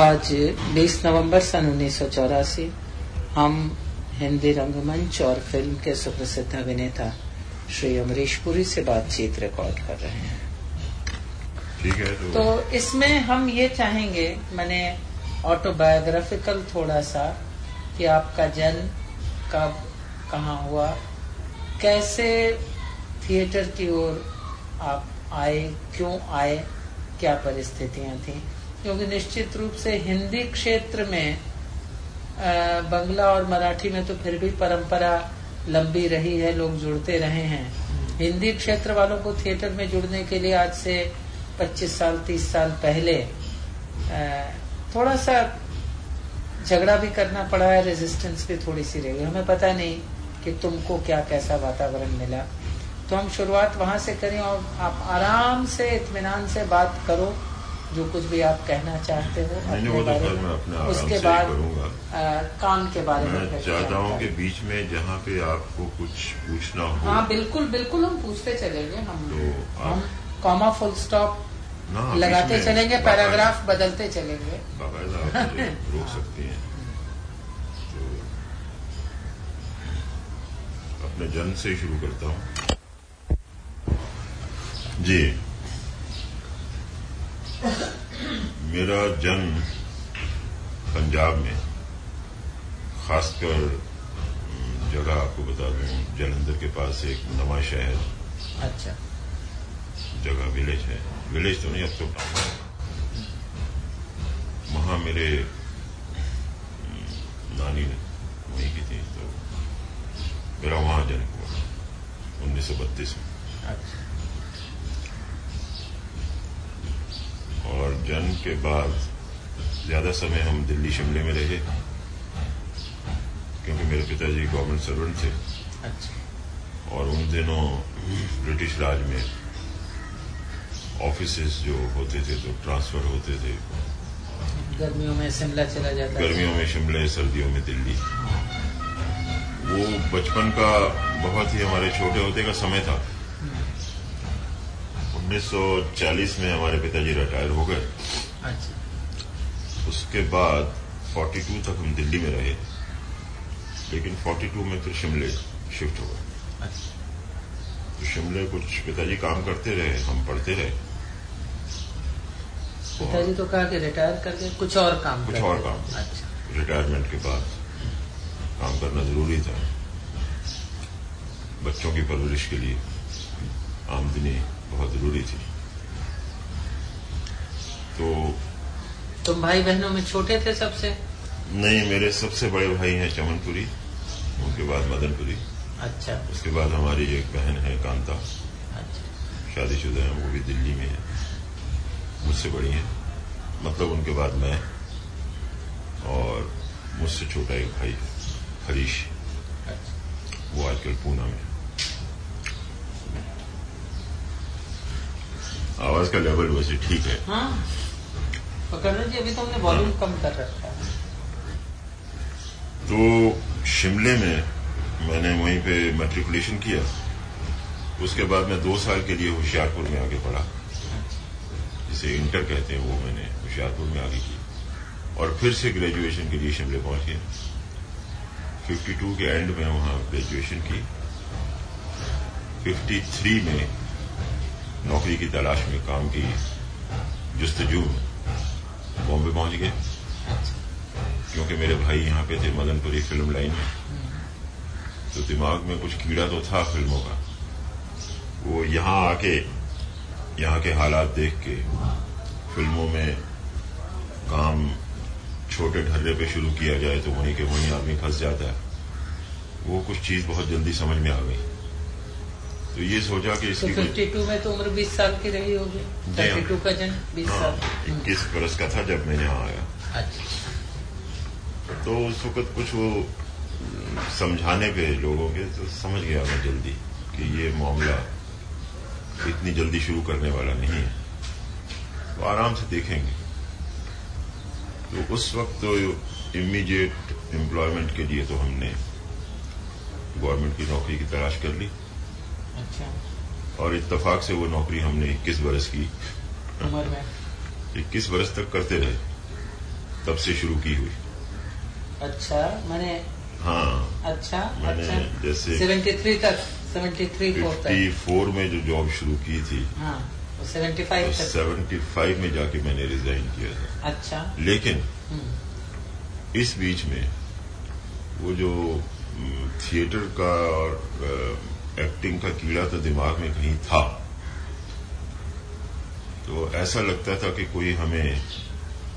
आज 20 नवंबर सन उन्नीस सौ चौरासी हम हिंदी रंगमंच और फ़िल्म के सुप्रसिद्ध अभिनेता श्री अमरीश पुरी से बातचीत रिकॉर्ड कर रहे हैं। ठीक है तो, तो इसमें हम ये चाहेंगे मैंने ऑटोबायोग्राफिकल थोड़ा सा कि आपका जन्म कब कहाँ हुआ कैसे थिएटर की ओर आप आए क्यों आए क्या परिस्थितियाँ थी क्योंकि निश्चित रूप से हिंदी क्षेत्र में बंगला और मराठी में तो फिर भी परंपरा लंबी रही है, लोग जुड़ते रहे हैं। हिंदी क्षेत्र वालों को थिएटर में जुड़ने के लिए आज से 25 साल 30 साल पहले थोड़ा सा झगड़ा भी करना पड़ा है रेजिस्टेंस भी थोड़ी सी रही हमें पता नहीं कि तुमको क्या, कैसा वातावरण मिला। तो हम शुरुआत वहाँ से करें और आप आराम से इतमान से बात करो। जो कुछ भी आप कहना चाहते हो अपने वो तो बारे में। अपने उसके बाद काम के बारे में मैं चाहता हूँ कि बीच में जहाँ पे आपको कुछ पूछना हो। हाँ बिल्कुल बिल्कुल हम पूछते चलेंगे हम तो हम कॉमा फुल स्टॉप लगाते चलेंगे पैराग्राफ बदलते चलेंगे। रोक सकती हैं। तो अपने जन्म से शुरू करता हूँ। जी। मेरा जन्म पंजाब में खासकर जगह आपको बता दूँ जलंधर के पास एक नवा शहर। अच्छा। जगह विलेज है। विलेज तो नहीं अब तो वहाँ मेरे नानी ने वहीं की थी तो मेरा वहाँ जन्म हुआ उन्नीस सौ बत्तीस में। अच्छा। और जन्म के बाद ज़्यादा समय हम दिल्ली शिमले में रहे क्योंकि मेरे पिताजी गवर्नमेंट सर्वेंट थे। अच्छा। और उन दिनों ब्रिटिश राज में ऑफ़िस जो होते थे तो ट्रांसफ़र होते थे गर्मियों में शिमला चला जाता गर्मियों में शिमले सर्दियों में दिल्ली। वो बचपन का बहुत ही हमारे छोटे होते का समय था। 1940 में हमारे पिताजी रिटायर हो गए। अच्छा। उसके बाद 42 तक हम दिल्ली में रहे लेकिन 42 में फिर शिमले शिफ्ट हो गए। अच्छा। तो शिमले कुछ पिताजी काम करते रहे हम पढ़ते रहे। पिताजी तो कहा कि रिटायर करके कुछ और काम कुछ और काम। अच्छा। रिटायरमेंट के बाद काम करना ज़रूरी था। बच्चों की परवरिश के लिए आमदनी बहुत ज़रूरी थी। तो तुम भाई बहनों में छोटे थे सबसे? नहीं मेरे सबसे बड़े भाई हैं चमनपुरी उनके बाद मदनपुरी। अच्छा। उसके बाद हमारी एक बहन है कांता। अच्छा। शादीशुदा है वो भी दिल्ली में है। मुझसे बड़ी है। मतलब उनके बाद मैं। और मुझसे छोटा एक भाई हरीश। अच्छा। वो आजकल पूना में आवाज़ का लेवल वैसे ठीक है। हाँ। जी अभी तो हमने वॉल्यूम कम कर रखा है। तो शिमले में मैंने वहीं पे मेट्रिकुलेशन किया। उसके बाद मैं दो साल के लिए होशियारपुर में आगे पढ़ा जिसे इंटर कहते हैं वो मैंने होशियारपुर में आगे की। और फिर से ग्रेजुएशन के लिए शिमले पहुँच। गया 52 के एंड में वहाँ ग्रेजुएशन की। 53 में नौकरी की तलाश में काम की जस्तजू बॉम्बे पहुँच गए। क्योंकि मेरे भाई यहाँ पे थे, मदनपुरी फ़िल्म लाइन में। तो दिमाग में कुछ कीड़ा तो था फ़िल्मों का। वो यहाँ आके, यहाँ के हालात देख के फ़िल्मों में काम छोटे ढर्रे पे शुरू किया जाए तो वहीं के वहीं आदमी फंस जाता है। वो कुछ चीज़ बहुत जल्दी समझ में आ गई। तो ये सोचा कि इसकी तो 52 में तो उम्र 20 साल की रही होगी। 32 हाँ। का जन्म 20 हाँ, साल। इक्कीस बरस का था जब मैं यहाँ आया। अच्छा। तो उस वक्त कुछ वो समझाने पे लोगों के तो समझ गया मैं जल्दी कि ये मामला इतनी जल्दी शुरू करने वाला नहीं है। तो आराम से देखेंगे। तो उस वक्त तो इमीडिएट एम्प्लॉयमेंट के लिए तो हमने गवर्नमेंट की नौकरी की तलाश कर ली। अच्छा। और इत्तेफाक से वो नौकरी हमने इक्कीस बरस की। उम्र में? इक्कीस बरस तक करते रहे। तब से शुरू की हुई। अच्छा मैंने हाँ। अच्छा मैंने अच्छा। जैसे 73 तक 73 फोर तक। 54 में जो जॉब शुरू की थी। हाँ वो तो 75 तक 75 में जाके मैंने रिजाइन किया था। अच्छा। लेकिन हम्म, इस बीच में वो जो हम्म, थिएटर का और एक्टिंग का कीड़ा तो दिमाग में कहीं था। तो ऐसा लगता था कि कोई हमें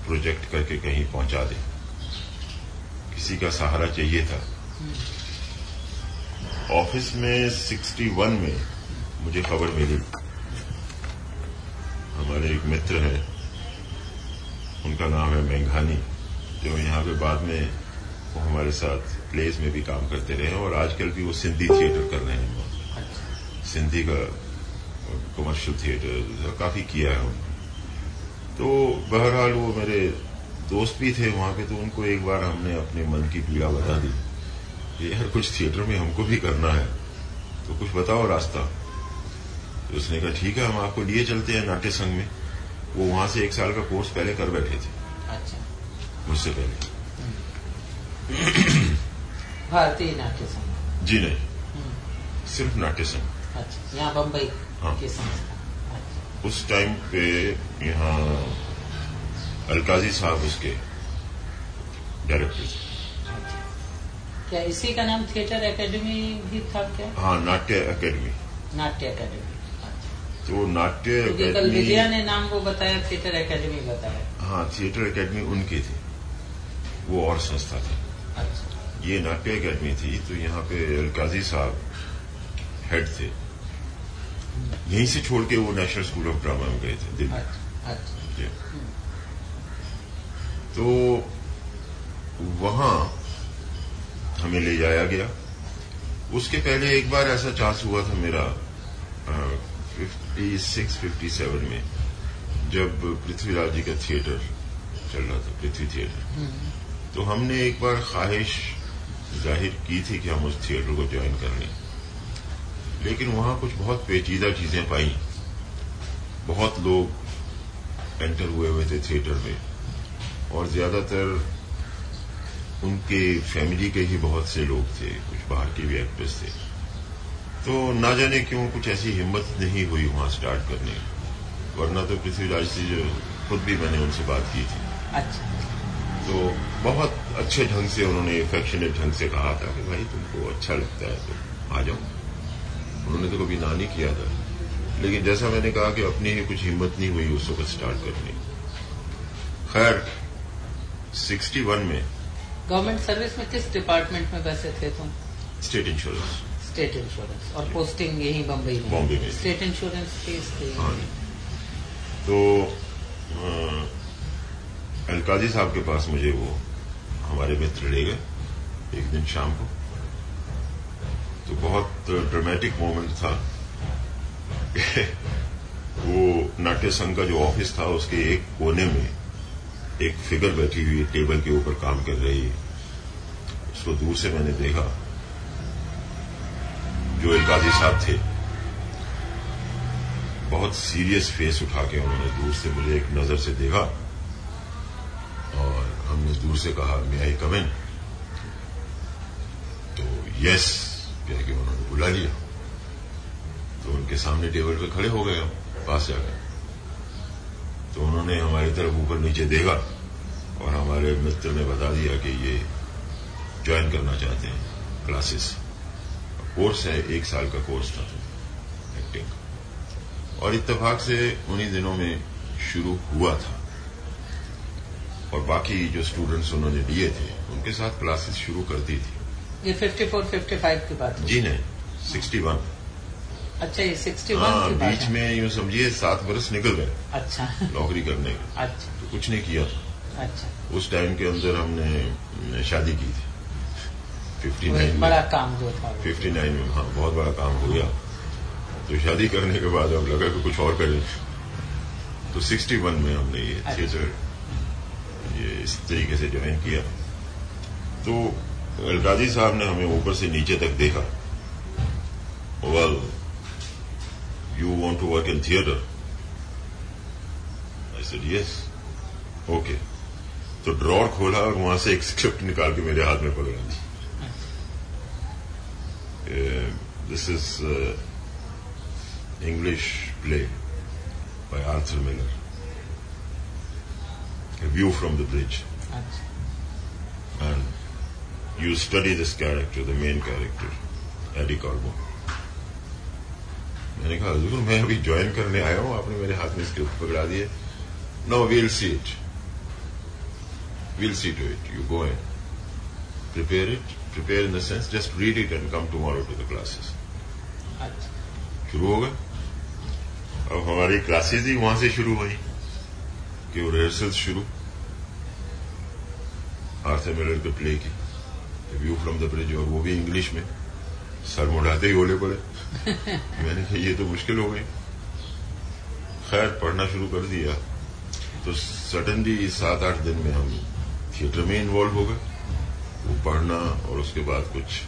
प्रोजेक्ट करके कहीं पहुँचा दे। किसी का सहारा चाहिए था। ऑफ़िस में 61 में मुझे खबर मिली। हमारे एक मित्र हैं। उनका नाम है मेघानी। जो यहाँ पे बाद में वो हमारे साथ प्लेस में भी काम करते रहे और आजकल भी वो सिंधी थिएटर कर रहे हैं। सिंधी का कमर्शियल थिएटर काफ़ी किया है उन्होंने। तो बहरहाल वो मेरे दोस्त भी थे वहाँ के तो उनको एक बार हमने अपने मन की पीड़ा बता दी। कि यार कुछ थिएटर में हमको भी करना है। तो कुछ बताओ रास्ता। तो उसने कहा ठीक है हम आपको लिए चलते हैं नाट्य संघ में। वो वहाँ से एक साल का कोर्स पहले कर बैठे थे। अच्छा। मुझसे पहले। भारतीय नाट्य संघ। जी नहीं। हम्म, सिर्फ़ नाट्य संघ। अच्छा यहाँ बम्बई हाँ। की संस्था अच्छा। उस टाइम पे यहाँ अलकाजी साहब उसके डायरेक्टर थे। अच्छा। क्या इसी का नाम थिएटर एकेडमी भी था क्या? हाँ नाट्य एकेडमी नाट्य एकेडमी अच्छा। तो नाट्य एकेडमी विजया ने नाम वो बताया थिएटर एकेडमी बताया। हाँ थिएटर एकेडमी उनकी थी। वो और संस्था थी। अच्छा। ये नाट्य एकेडमी थी तो यहाँ पे अलकाजी साहब हेड थे यहीं से छोड़ के वो नेशनल स्कूल ऑफ़ ड्रामा में गए थे दिल्ली। अच्छा अच्छा। तो वहाँ हमें ले जाया गया। उसके पहले एक बार ऐसा चांस हुआ था मेरा फिफ्टी सिक्स फिफ्टी सेवन में जब पृथ्वीराज जी का थिएटर चल रहा था पृथ्वी थिएटर हम्म, तो हमने एक बार ख्वाहिश ज़ाहिर की थी कि हम उस थिएटर को ज्वाइन कर लें। लेकिन वहाँ कुछ बहुत पेचीदा चीज़ें पाई। बहुत लोग एंटर हुए हुए थे थिएटर में। और ज़्यादातर उनके फैमिली के ही बहुत से लोग थे कुछ बाहर के भी एक्टर्स थे। तो ना जाने क्यों कुछ ऐसी हिम्मत नहीं हुई वहाँ स्टार्ट करने। वरना तो पृथ्वीराज जी जो खुद भी मैंने उनसे बात की थी। अच्छा। तो बहुत अच्छे ढंग से उन्होंने इफेक्शनेट ढंग से कहा था कि भाई तुमको अच्छा लगता है तो आ जाओ। उन्होंने तो कभी ना नहीं किया था। लेकिन जैसा मैंने कहा कि अपनी ही कुछ हिम्मत नहीं हुई उस वक्त स्टार्ट करने। खैर 61 में गवर्नमेंट सर्विस में किस डिपार्टमेंट में वैसे थे तुम? स्टेट इंश्योरेंस स्टेट इंश्योरेंस और पोस्टिंग यही बम्बई में। बॉम्बे में। स्टेट इंश्योरेंस हाँ तो अलकाजी साहब के पास मुझे वो हमारे मित्र ले गए एक दिन शाम को। तो बहुत ड्रामेटिक मोमेंट था। वो नाट्य संघ का जो ऑफ़िस था, उसके एक कोने में एक फिगर बैठी हुई टेबल के ऊपर काम कर रही। है उसको दूर से मैंने देखा। जो अलकाजी साहब थे, बहुत सीरियस फेस उठा के उन्होंने दूर से मुझे एक नज़र से देखा। और हमने दूर से कहा मे आई कम तो यस कह कि उन्होंने बुला लिया। तो उनके सामने टेबल पे खड़े हो गए हम, पास जाकर तो उन्होंने हमारी तरफ़ ऊपर नीचे देखा और हमारे मित्र ने बता दिया कि ये ज्वाइन करना चाहते हैं क्लासेस कोर्स है, एक साल का कोर्स था एक्टिंग का। और इत्तेफाक से उन्हीं दिनों में शुरू हुआ था। और बाकी जो स्टूडेंट्स उन्होंने लिए थे, उनके साथ क्लासेस शुरू कर दी थी। ये 54 55 की बात है। जी नहीं 61 अच्छा ये 61 हाँ की बीच में यूँ समझिए सात बरस निकल गए। अच्छा। नौकरी करने के अच्छा। तो कुछ नहीं किया था। अच्छा। उस टाइम के अंदर हमने शादी की थी। फिफ्टी वो एक नाइन बड़ा काम जो था। फिफ्टी नाइन में हाँ बहुत बड़ा काम हो गया। तो शादी करने के बाद अब लगा कि कुछ और करें। तो 61 में हमने ये अच्छा। थिएटर ये इस तरीके से ज्वाइन किया। तो अलकाजी साहब ने हमें ऊपर से नीचे तक देखा। Well you want to work in theatre I said yes okay तो ड्रॉर खोला और वहाँ से एक स्क्रिप्ट निकाल के मेरे हाथ में पकड़ा दी this is English play by Arthur Miller view from the bridge and you study this character the main character Eddie Carbone मैंने कहा हजूर मैं अभी ज्वाइन करने आया हूँ आपने मेरे हाथ में स्क्रिप्ट पकड़ा दिए no we'll see it we'll see to it you go and prepare it prepare in the sense just read it and come tomorrow to the classes. शुरू हो गए अब हमारी क्लासेस ही वहाँ से शुरू हुई कि वो रिहर्सल्स शुरू। आर्थर मिलर के प्ले की। व्यू फ्रॉम द ब्रिज और वो भी इंग्लिश में। सर मुड़ाते ही बोले पड़े। मैंने कहा ये तो मुश्किल हो गई। खैर पढ़ना शुरू कर दिया। तो सडनली सात आठ दिन में हम थिएटर में इन्वॉल्व हो गए। वो पढ़ना और उसके बाद कुछ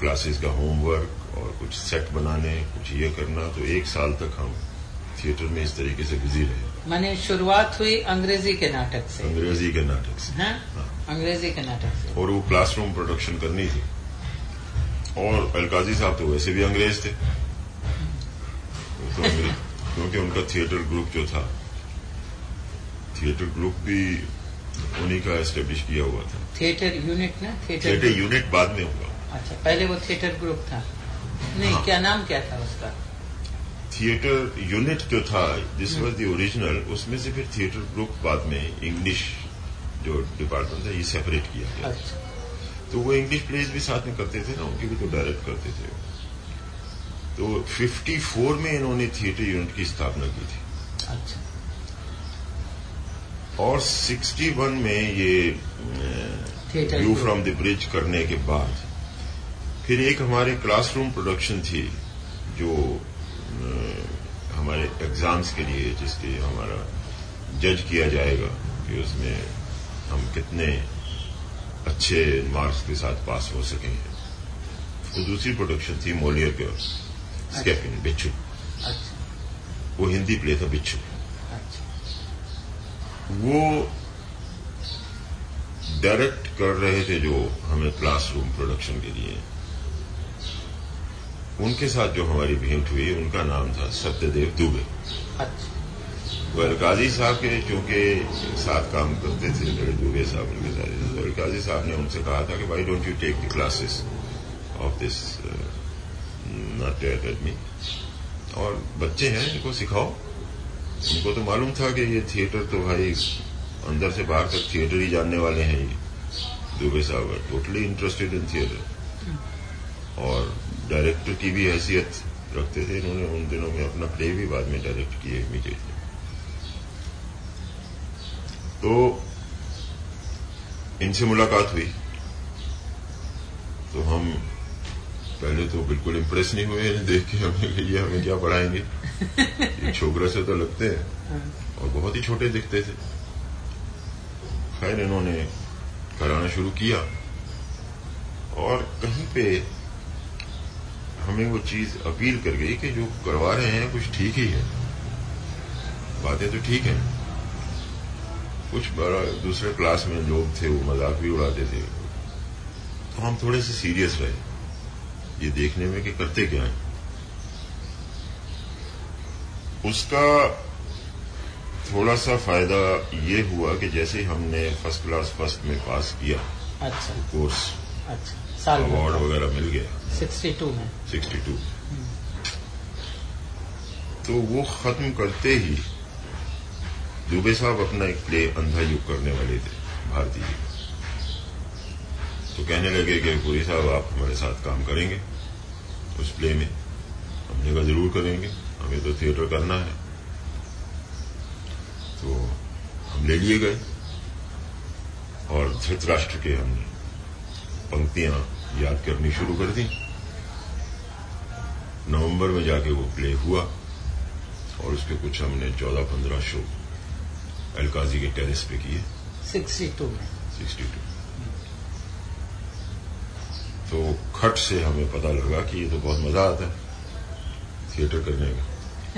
क्लासेस का होमवर्क और कुछ सेट बनाने कुछ ये करना तो एक साल तक हम थिएटर में इस तरीके से बिज़ी रहे। मैंने शुरुआत हुई अंग्रेज़ी के नाटक से। अंग्रेज़ी के नाटक से। हाँ? हाँ। अंग्रेज़ी के नाटक और वो क्लासरूम प्रोडक्शन करनी थी। और अलकाजी साहब तो वैसे भी अंग्रेज़ थे। तो क्योंकि उनका थिएटर ग्रुप जो था थिएटर ग्रुप भी उन्हीं का एस्टेब्लिश किया हुआ था। थिएटर यूनिट ना? थिएटर थिएटर यूनिट बाद में हुआ। अच्छा पहले वो थिएटर ग्रुप था। नहीं हाँ। क्या नाम क्या था उसका? थिएटर यूनिट जो था दिस वाज द ओरिजिनल उसमें से फिर थिएटर ग्रुप बाद में इंग्लिश जो डिपार्टमेंट था ये सेपरेट किया गया अच्छा। तो वो इंग्लिश प्लेज भी साथ में करते थे ना उनकी भी तो डायरेक्ट करते थे। तो 54 में इन्होंने थिएटर यूनिट की स्थापना की थी। अच्छा। और 61 में ये व्यू फ्रॉम द ब्रिज करने के बाद फिर एक हमारे क्लासरूम प्रोडक्शन थी जो हमारे एग्ज़ाम्स के लिए जिसके हमारा जज किया जाएगा कि उसमें हम कितने अच्छे मार्क्स के साथ पास हो सकें तो दूसरी प्रोडक्शन थी मोलियर के स्केपिंग अच्छा। बिच्छू। अच्छा। वो हिंदी प्ले था बिच्छू। वो डायरेक्ट कर रहे थे जो हमें क्लासरूम प्रोडक्शन के लिए। उनके साथ जो हमारी भेंट हुई उनका नाम था सत्यदेव दुबे। अच्छा। वो अलकाजी साहब के, चूँकि साथ काम करते थे, लड़े दुबे साहब अलकाजी साहब ने उनसे कहा था कि भाई don't you take the classes of this Natya academy और बच्चे हैं, इनको सिखाओ। उनको तो मालूम था कि ये थिएटर तो भाई अंदर से बाहर तक थिएटर ही जानने वाले हैं ये। दुबे साहब टोटली इंटरेस्टेड इन थिएटर और डायरेक्टर की भी हैसियत रखते थे। इन्होंने उन दिनों में अपना प्ले भी बाद में डायरेक्ट किए इमीडिएटली तो इनसे मुलाकात हुई। तो हम पहले तो बिल्कुल इम्प्रेस नहीं हुए देख के हमें कि ये हमें क्या पढ़ाएँगे। ये छोकरे से तो लगते हैं। और बहुत ही छोटे दिखते थे। खैर इन्होंने कराना शुरू किया और कहीं पे हमें वो चीज़ अपील कर गई कि जो करवा रहे हैं कुछ ठीक ही है। बातें तो ठीक है। कुछ बड़ा दूसरे क्लास में लोग थे वो मज़ाक भी उड़ाते थे। तो हम थोड़े से सीरियस रहे। ये देखने में कि करते क्या है। उसका थोड़ा सा फ़ायदा ये हुआ कि जैसे हमने फ़र्स्ट क्लास फ़र्स्ट में पास किया अच्छा। कोर्स अच्छा। अवार्ड वगैरह मिल गया। 62 में। 62 तो वो खत्म करते ही दुबे साहब अपना एक प्ले अंधा युग करने वाले थे, भारतीय तो कहने लगे कि पुरी साहब, आप हमारे साथ काम करेंगे। उस प्ले में हमने कहा, ज़रूर करेंगे। हमें तो थिएटर करना है। तो हम ले लिए गए। और धृतराष्ट्र के हमने पंक्तियाँ याद करनी शुरू कर दी। नवंबर में जाके वो प्ले हुआ और उसके कुछ हमने चौदह पंद्रह शो अलकाजी के टेरिस पे किए सिक्सटी टू में। Sixty two. तो खट से हमें पता लगा कि ये तो बहुत मज़ा आता है थिएटर करने का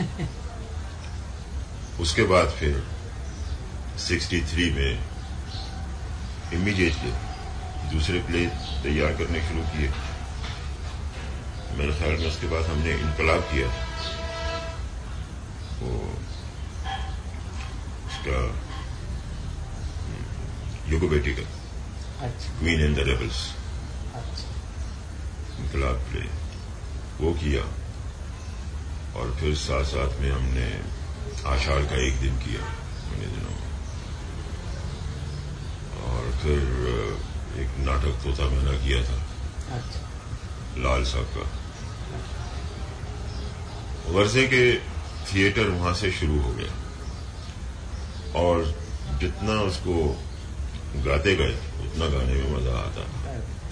उसके बाद फिर 63 में इमीडिएटली दूसरे प्ले तैयार करने शुरू किए। मेरे ख्याल में उसके बाद हमने इनकलाब किया। उसका युगो बेटी का क्वीन एंड द रेबल्स इनकलाब प्ले वो किया और फिर साथ साथ में हमने आषाढ़ का एक दिन किया उन्हीं दिनों में और फिर एक नाटक तोता मैंने किया था अच्छा लाल साहब का वर्षे के थिएटर वहाँ से शुरू हो गया और जितना उसको गाते गए उतना गाने में मज़ा आता।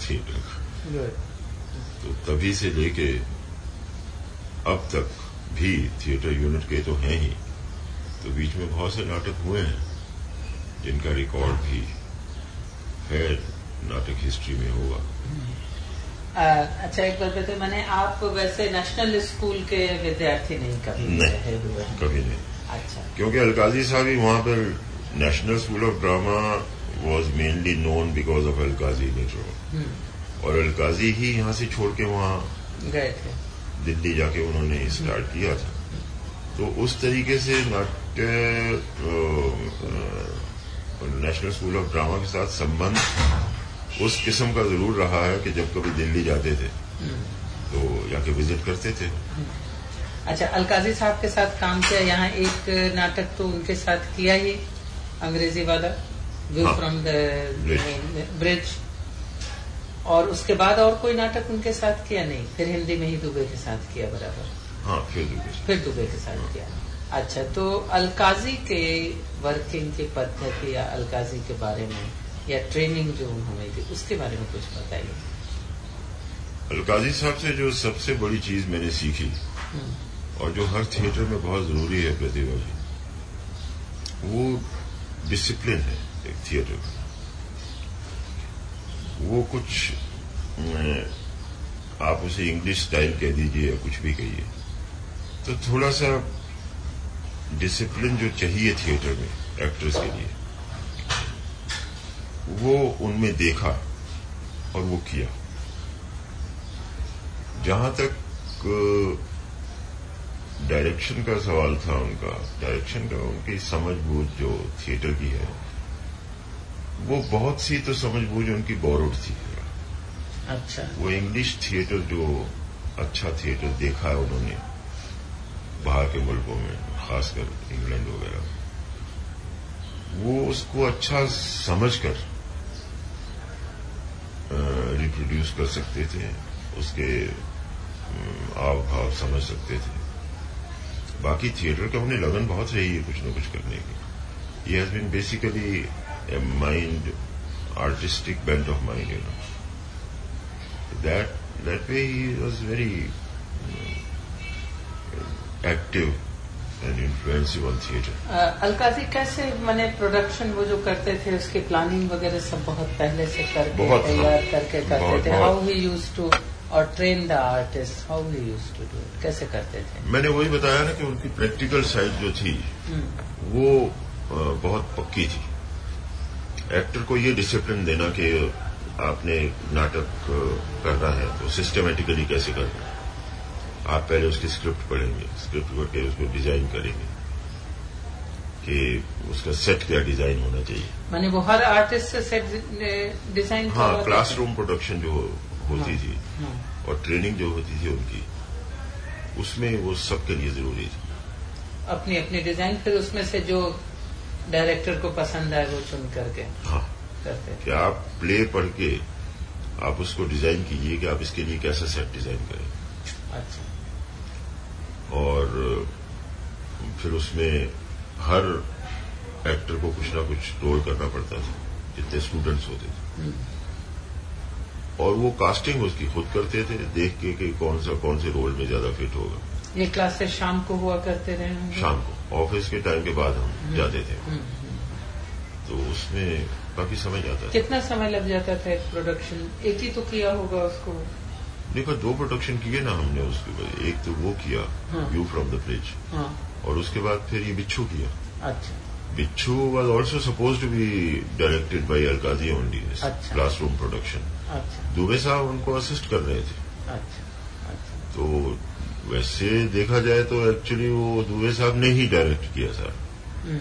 थिएटर का तो तभी से लेके अब तक भी थिएटर यूनिट के तो हैं ही। तो बीच में बहुत से नाटक हुए हैं जिनका रिकॉर्ड भी है नाटक हिस्ट्री में होगा। आ, अच्छा एक बात बताइए मैंने आप वैसे नेशनल स्कूल के विद्यार्थी नहीं कभी नहीं। रहे हुए। कभी नहीं। अच्छा। क्योंकि अलकाजी साहब ही वहाँ पर National School of Drama was mainly known because of Alkazi later hmm, और अलकाजी ही यहाँ से छोड़ के वहाँ गए थे। दिल्ली जाके उन्होंने स्टार्ट किया था। तो उस तरीके से नाट्य नेशनल स्कूल ऑफ़ ड्रामा के साथ संबंध उस किस्म का ज़रूर रहा है कि जब कभी दिल्ली जाते थे हम्म। तो जाके विज़िट करते थे। अच्छा अलकाजी साहब के साथ काम किया यहाँ एक नाटक तो उनके साथ किया ही अंग्रेज़ी वाला व्यू हाँ। फ्रॉम द ब्रिज और उसके बाद और कोई नाटक उनके साथ किया नहीं फिर हिंदी में ही दुबे के साथ किया बराबर। हाँ फिर दुबे। के साथ किया। अच्छा तो अलकाजी के वर्किंग की पद्धति या अलकाजी के बारे में या ट्रेनिंग जो उन्होंने दी उसके बारे में कुछ बताइए। अलकाजी साहब से जो सबसे बड़ी चीज़ मैंने सीखी हम्म, और जो हर थिएटर में बहुत ज़रूरी है प्रतिभा जी वो डिसिप्लिन है एक थिएटर का वो कुछ आप उसे इंग्लिश स्टाइल कह दीजिए या कुछ भी कहिए तो थोड़ा सा डिसिप्लिन जो चाहिए थिएटर में एक्ट्रेस के लिए, वो उनमें देखा और वो किया। जहाँ तक डायरेक्शन का सवाल था उनका। डायरेक्शन का उनकी समझ बूझ जो थिएटर की है वो बहुत सी तो समझ बूझ उनकी बोरोड थी अच्छा। वो इंग्लिश थिएटर जो अच्छा थिएटर देखा है उन्होंने बाहर के मुल्कों में खासकर इंग्लैंड वगैरह वो उसको अच्छा समझकर रिप्रोड्यूस कर सकते थे उसके आव भाव समझ सकते थे। बाकी थिएटर का उन्हें लगन बहुत रही है कुछ न कुछ करने की ये has been basically a mind artistic bent of mind you know that that way he was very uh, active and influensive on theatre. Uh, Alkazi कैसे मैंने प्रोडक्शन वो जो करते थे उसकी प्लानिंग वगैरह सब बहुत पहले से करके तैयार हाँ। करके करते थे हाउ ही यूज़ टू और train the artist how he used to do it कैसे करते थे? मैंने वही बताया ना कि उनकी प्रैक्टिकल साइड जो थी हम्म, वो बहुत पक्की थी। एक्टर को ये डिसिप्लिन देना कि आपने नाटक करना है तो सिस्टमेटिकली कैसे करना है। आप पहले उसकी स्क्रिप्ट पढ़ेंगे स्क्रिप्ट पढ़ के उसको डिज़ाइन करेंगे कि उसका सेट क्या डिज़ाइन होना चाहिए। मैंने वो हर आर्टिस्ट से सेट डिज़ाइन हाँ क्लासरूम प्रोडक्शन जो होती हाँ, थी। हाँ। और ट्रेनिंग जो होती थी उनकी उसमें वो सबके लिए ज़रूरी थी। अपनी अपनी डिज़ाइन फिर उसमें से जो डायरेक्टर को पसंद आए वो चुन करके हाँ। करते कि आप प्ले पढ़ के आप उसको डिज़ाइन कीजिए कि आप इसके लिए कैसा सेट डिज़ाइन करें। अच्छा। और फिर उसमें हर एक्टर को कुछ ना कुछ रोल करना पड़ता था जितने स्टूडेंट्स होते थे। हम्म, और वो कास्टिंग उसकी खुद करते थे देख के कि कौन सा कौन से रोल में ज़्यादा फिट होगा। ये क्लासेस शाम को हुआ करते रहे? शाम को। ऑफ़िस के टाइम के बाद हम जाते थे। हम्म, हम्म। तो उसमें काफ़ी समय जाता था। कितना समय लग जाता था एक प्रोडक्शन एक ही तो किया होगा उसको। देखो दो प्रोडक्शन किए ना हमने उसके बाद। एक तो वो किया। व्यू फ्रॉम द ब्रिज और उसके बाद फिर ये बिच्छू किया। अच्छा। Bichu was also supposed to be directed by Alkazi only, this अच्छा। अच्छा। दुबे साहब उनको असिस्ट कर रहे थे। अच्छा अच्छा। तो वैसे देखा जाए तो एक्चुअली वो दुबे साहब ने ही डायरेक्ट किया था। हम्म,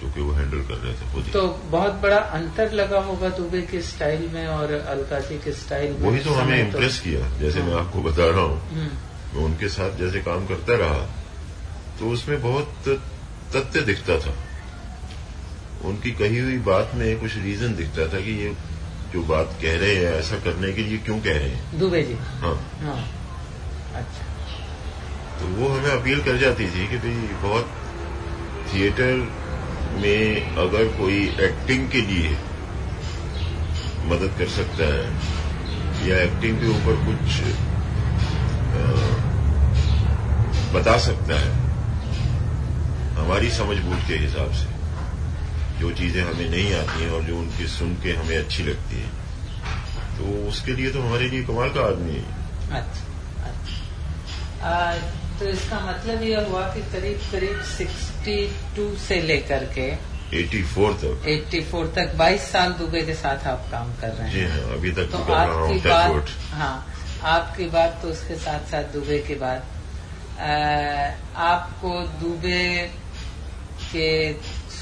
जो कि वो हैंडल कर रहे थे खुद तो बहुत बड़ा अंतर लगा होगा दुबे के स्टाइल में और अलकाजी के स्टाइल में वही तो हमें इम्प्रेस किया जैसे मैं आपको बता रहा हूँ। हम्म, मैं उनके साथ जैसे काम करता रहा तो उसमें बहुत तथ्य दिखता था। उनकी कही हुई बात में कुछ रीजन दिखता था कि ये जो बात कह रहे हैं ऐसा करने के लिए क्यों कह रहे हैं? दुबे जी। हाँ। हाँ। अच्छा। तो वो हमें अपील कर जाती थी कि भाई बहुत थिएटर में अगर कोई एक्टिंग के लिए मदद कर सकता है या एक्टिंग के ऊपर कुछ अ, बता सकता है हमारी समझ बूझ के हिसाब से। जो चीज़ें हमें नहीं आती हैं और जो उनकी सुन के हमें अच्छी लगती है। तो उसके लिए तो हमारे लिए कमाल का आदमी है। अच्छा अच्छा। आ, तो इसका मतलब यह हुआ कि करीब करीब 62 से लेकर के 84 तक। 84 तक 22 साल दुबे के साथ आप काम कर रहे जी हैं हाँ अभी तक तो भी कर रहा हूँ आपकी बात हाँ आपकी बात तो उसके साथ साथ दुबे की बात आपको दुबे के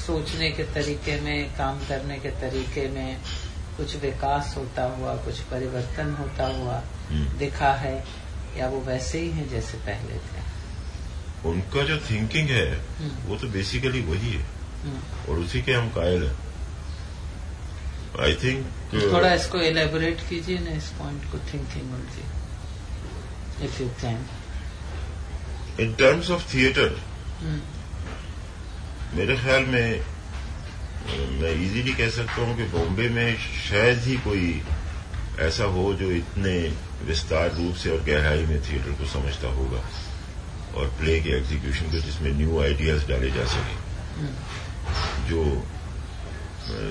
सोचने के तरीके में काम करने के तरीके में कुछ विकास होता हुआ कुछ परिवर्तन होता हुआ हम्म। दिखा है या वो वैसे ही हैं जैसे पहले थे उनका जो थिंकिंग है हम्म। वो तो बेसिकली वही है हम्म। और उसी के हम कायल हैं आई थिंक थोड़ा इसको एलेबोरेट कीजिए ना इस पॉइंट को थिंकिंग उनकी if you can in terms of theatre मेरे ख्याल में, मैं इजीली कह सकता हूँ कि बॉम्बे में शायद ही कोई ऐसा हो जो इतने विस्तार रूप से और गहराई में थिएटर को समझता होगा और प्ले के एग्जीक्यूशन को जिसमें न्यू आइडियाज़ डाले जा सके। जो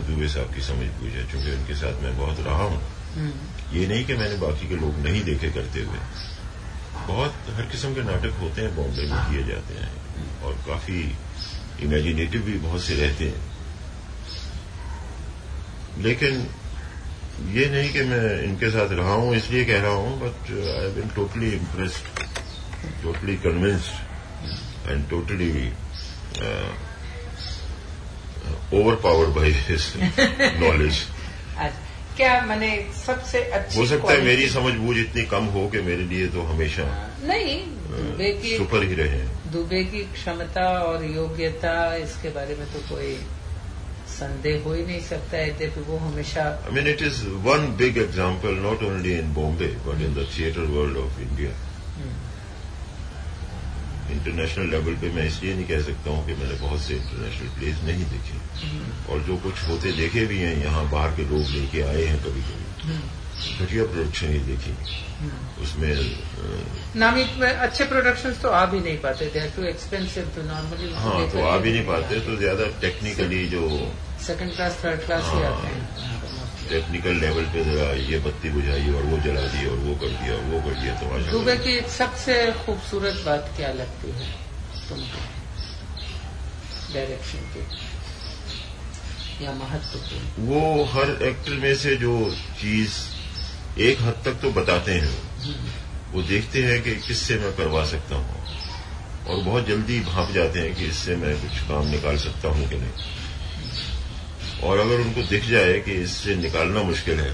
दुबे साहब की समझ है, चूँकि उनके साथ मैं बहुत रहा हूँ। ये नहीं कि मैंने बाकी के लोग नहीं देखे करते हुए। बहुत हर किस्म के नाटक होते हैं, बॉम्बे में किए जाते हैं और काफ़ी इमेजिनेटिव भी बहुत से रहते हैं। लेकिन ये नहीं कि मैं इनके साथ रहा हूँ इसलिए कह रहा हूँ but I been totally impressed totally convinced and totally overpowered by his knowledge क्या मैंने सबसे अच्छी हो सकता है मेरी समझ बूझ इतनी कम हो कि मेरे लिए तो हमेशा नहीं सुपर ही। रहे दुबे की क्षमता और योग्यता इसके बारे में तो कोई संदेह हो ही नहीं सकता है। यद्यपि वो हमेशा I mean, it is one big example, not only in Bombay, but in the theatre world of India. International level पे मैं इसलिए नहीं कह सकता हूँ कि मैंने बहुत से इंटरनेशनल प्लेस नहीं देखे। और जो कुछ होते देखे भी हैं यहाँ बाहर के लोग लेके आए हैं कभी कभी घटिया प्रोडक्शन ही देखी उसमें नामी अच्छे प्रोडक्शंस तो आ भी नहीं पाते. थे टू एक्सपेंसिव तो नॉर्मली हाँ तो आ भी नहीं पाते. तो ज़्यादा टेक्निकली जो सेकंड क्लास थर्ड क्लास ही आते हैं. टेक्निकल लेवल पे जरा ये बत्ती बुझाई और वो जला दी और वो कर दिया और वो कर दिया तो दुबे की सबसे खूबसूरत बात क्या लगती है तुमको? डायरेक्शन की? या महत्वपूर्ण? वो हर एक्टर में से जो चीज़ एक हद तक तो बताते हैं। वो देखते हैं कि किससे मैं करवा सकता हूँ। और बहुत जल्दी भाप जाते हैं कि इससे मैं कुछ काम निकाल सकता हूँ कि नहीं। और अगर उनको दिख जाए कि इससे निकालना मुश्किल है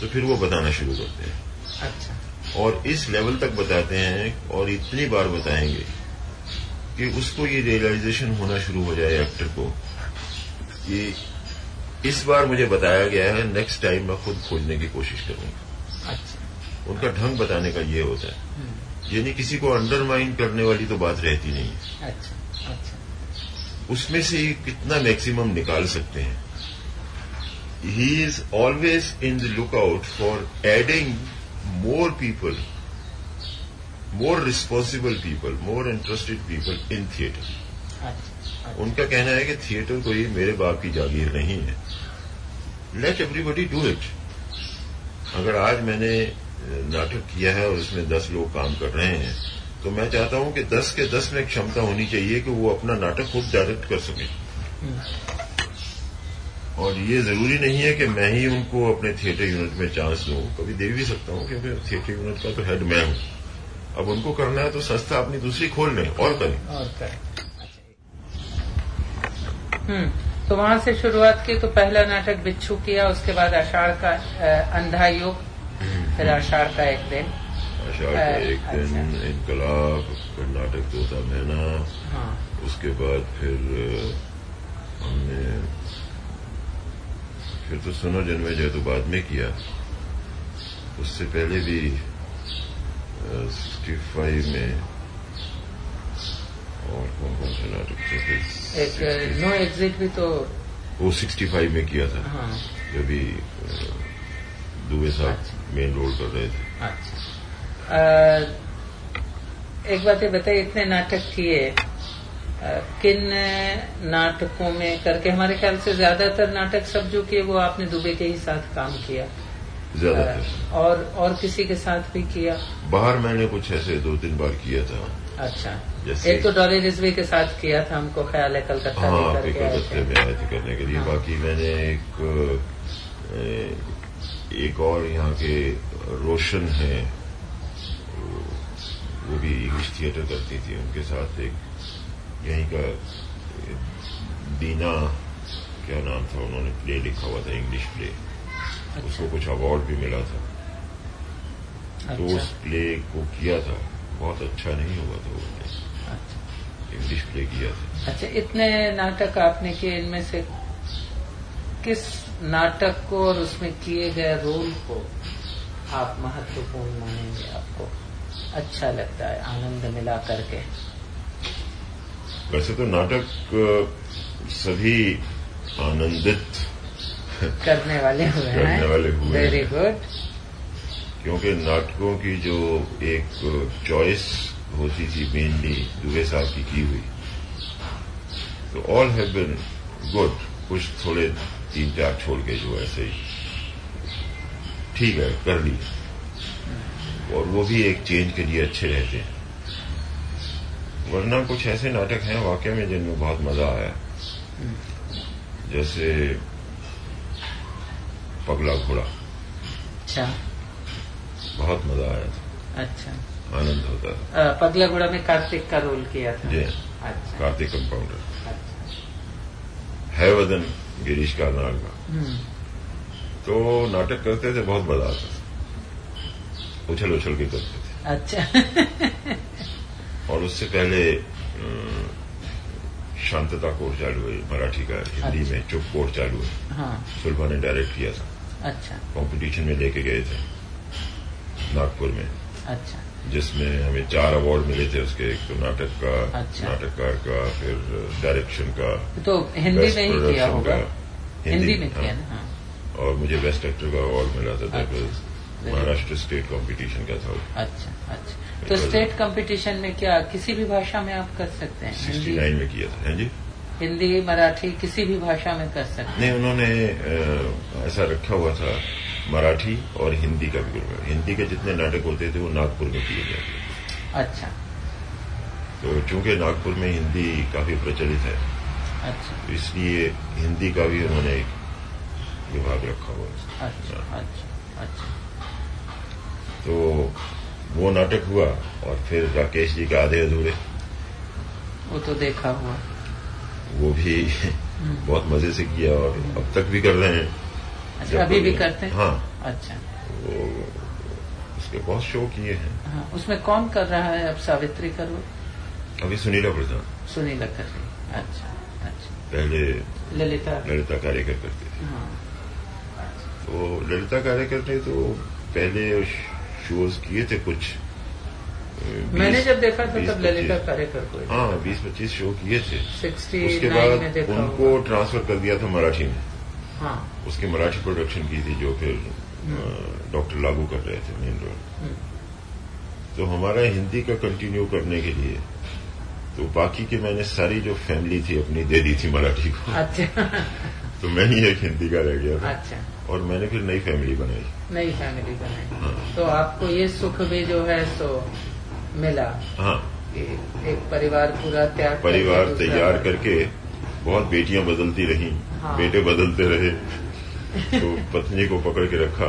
तो फिर वो बताना शुरू करते हैं। अच्छा। और इस लेवल तक बताते हैं और इतनी बार बताएँगे कि उसको ये रियलाइजेशन होना शुरू हो जाए एक्टर को कि इस बार मुझे बताया गया है नेक्स्ट टाइम मैं खुद खोजने की कोशिश करूँगा। उनका ढंग बताने का ये होता है। यानी किसी को अंडरमाइन करने वाली तो बात रहती नहीं है। अच्छा अच्छा। उसमें से कितना मैक्सिमम निकाल सकते हैं। He is always in the look out for adding more people more responsible people more interested people in theatre अच्छा। उनका कहना है कि थिएटर कोई मेरे बाप की जागीर नहीं है। लेट एवरीबडी डू इट अगर आज मैंने नाटक किया है और उसमें दस लोग काम कर रहे हैं। तो मैं चाहता हूँ कि दस के दस में क्षमता होनी चाहिए कि वो अपना नाटक खुद डायरेक्ट कर सके। और ये ज़रूरी नहीं है कि मैं ही उनको अपने थिएटर यूनिट में चांस दूँ। कभी दे भी सकता हूँ क्योंकि थिएटर यूनिट का तो हेड मैं हूँ। अब उनको करना है तो संस्था अपनी दूसरी खोल लें और करें। और करें। हम्म तो वहाँ से शुरुआत की तो पहला नाटक बिच्छू किया उसके बाद आषाढ़ का अ, अंधा योग फिर आषाढ़ का एक दिन। आषाढ़ का एक अच्छा। दिन इनकलाब कर्नाटक तोता मैना हाँ। उसके बाद फिर हमने फिर तो सुनो जन्मे जय तो बाद में किया। उससे पहले भी सिक्सटी फाइव में और कौन कौन से नाटक थे एक नो एग्जिट भी तो वो सिक्सटी फाइव में किया था। हाँ। जब भी दुबे साहब मेन रोल कर रहे थे अच्छा एक बात ये बताइए इतने नाटक किए किन नाटकों में करके हमारे ख्याल से ज़्यादातर नाटक सब जो किए वो आपने दुबे के ही साथ काम किया। ज़्यादातर। और और किसी के साथ भी किया? बाहर मैंने कुछ ऐसे दो तीन बार किया था। अच्छा। एक तो डॉली रिजवी के साथ किया था हमको ख्याल है कलकत्ता हाँ आए थे। में आए थे करने के लिए। हाँ। बाकी मैंने एक एक और यहाँ के रोशन है वो भी इंग्लिश थिएटर करती थी उनके साथ एक यहीं का दीना क्या नाम था उन्होंने प्ले लिखा हुआ था इंग्लिश प्ले उसको कुछ अवार्ड भी मिला था। अच्छा। तो उस अच्छा प्ले को किया था। बहुत अच्छा नहीं हुआ था प्ले अच्छा। इंग्लिश प्ले किया था। अच्छा इतने नाटक आपने किए इनमें से किस नाटक को और उसमें किए गए रोल को आप महत्वपूर्ण मानेंगे आपको। अच्छा लगता है आनंद मिला करके। वैसे तो नाटक सभी आनंदित करने वाले हुए हैं। करने वाले हुए वेरी गुड क्योंकि नाटकों की जो एक चॉइस होती थी मेनली दुबे साहब की की हुई तो ऑल हैव बिन गुड कुछ थोड़े तीन चार छोड़ के जो ऐसे ही। ठीक है कर ली। और वो भी एक चेंज के लिए अच्छे रहते हैं। वरना कुछ ऐसे नाटक हैं वाकई में जिनमें बहुत मज़ा आया। जैसे पगला घोड़ा। अच्छा। बहुत मज़ा आया था। अच्छा। आनंद होता था। पगला घोड़ा में कार्तिक का रोल किया था। जी। अच्छा। कार्तिक कंपाउंडर अच्छा। है वदन गिरीश का हम्म, तो नाटक करते थे बहुत मज़ा आता था। उछल उछल के करते थे। अच्छा। और उससे पहले शांतता कोर्स चालू हुई मराठी का हिंदी अच्छा। में चुप कोर्स चालू है हाँ। सुलभा ने डायरेक्ट किया था। अच्छा। कंपटीशन में लेके गए थे नागपुर में। अच्छा। जिसमें हमें चार अवार्ड मिले थे उसके एक तो नाटक का अच्छा। नाटककार का फिर डायरेक्शन का तो हिंदी में ही किया होगा। हिंदी में हाँ। किया ना हाँ और मुझे बेस्ट एक्टर का अवार्ड मिला था that. Was Maharashtra state competition का था अच्छा अच्छा तो स्टेट कंपटीशन में क्या किसी भी भाषा में आप कर सकते हैं हिंदी 69 में किया था हैं जी हिंदी मराठी किसी भी भाषा में कर सकते हैं नहीं उन्होंने ऐसा रखा हुआ था मराठी और हिंदी का भी ग्रुप हिंदी के जितने नाटक होते थे वो नागपुर में किए जाते थे। अच्छा। तो चूँकि नागपुर में हिंदी काफ़ी प्रचलित है अच्छा। तो इसलिए हिंदी का भी उन्होंने एक विभाग रखा हुआ है। अच्छा अच्छा अच्छा। तो वो नाटक हुआ और फिर राकेश जी का आधे अधूरे। वो तो देखा हुआ। वो भी बहुत मज़े से किया और अब तक भी कर रहे हैं। अच्छा अभी भी करते हैं? हाँ। अच्छा। वो उसके बहुत शो किए हैं। हाँ उसमें कौन कर रहा है अब सावित्री का रोल अभी सुनीला प्रधान। सुनीला कर रही अच्छा अच्छा। पहले ललिता। ललिता कार्यकर करते थे। हाँ। तो ललिता कार्यकर ने तो पहले शोज़ किए थे कुछ। मैंने जब देखा था तब ललिता कार्यकर को हाँ बीस पच्चीस शो किए थे। उसके बाद उनको ट्रांसफ़र कर दिया था मराठी में। हाँ। उसकी मराठी प्रोडक्शन की थी जो फिर डॉक्टर लागू कर रहे थे मेन रोल हम्म, तो हमारा हिंदी का कंटिन्यू करने के लिए तो बाकी के मैंने सारी जो फैमिली थी अपनी दे दी थी मराठी को। अच्छा। तो मैं ही एक हिंदी का रह गया था। अच्छा। और मैंने फिर नई फैमिली बनाई। नई फैमिली बनाई। हाँ। तो आपको ये सुख भी जो है सो मिला हाँ। एक परिवार पूरा त्याग परिवार तैयार करके बहुत बेटियाँ बदलती रही। हाँ। बेटे बदलते रहे। तो पत्नी को पकड़ के रखा।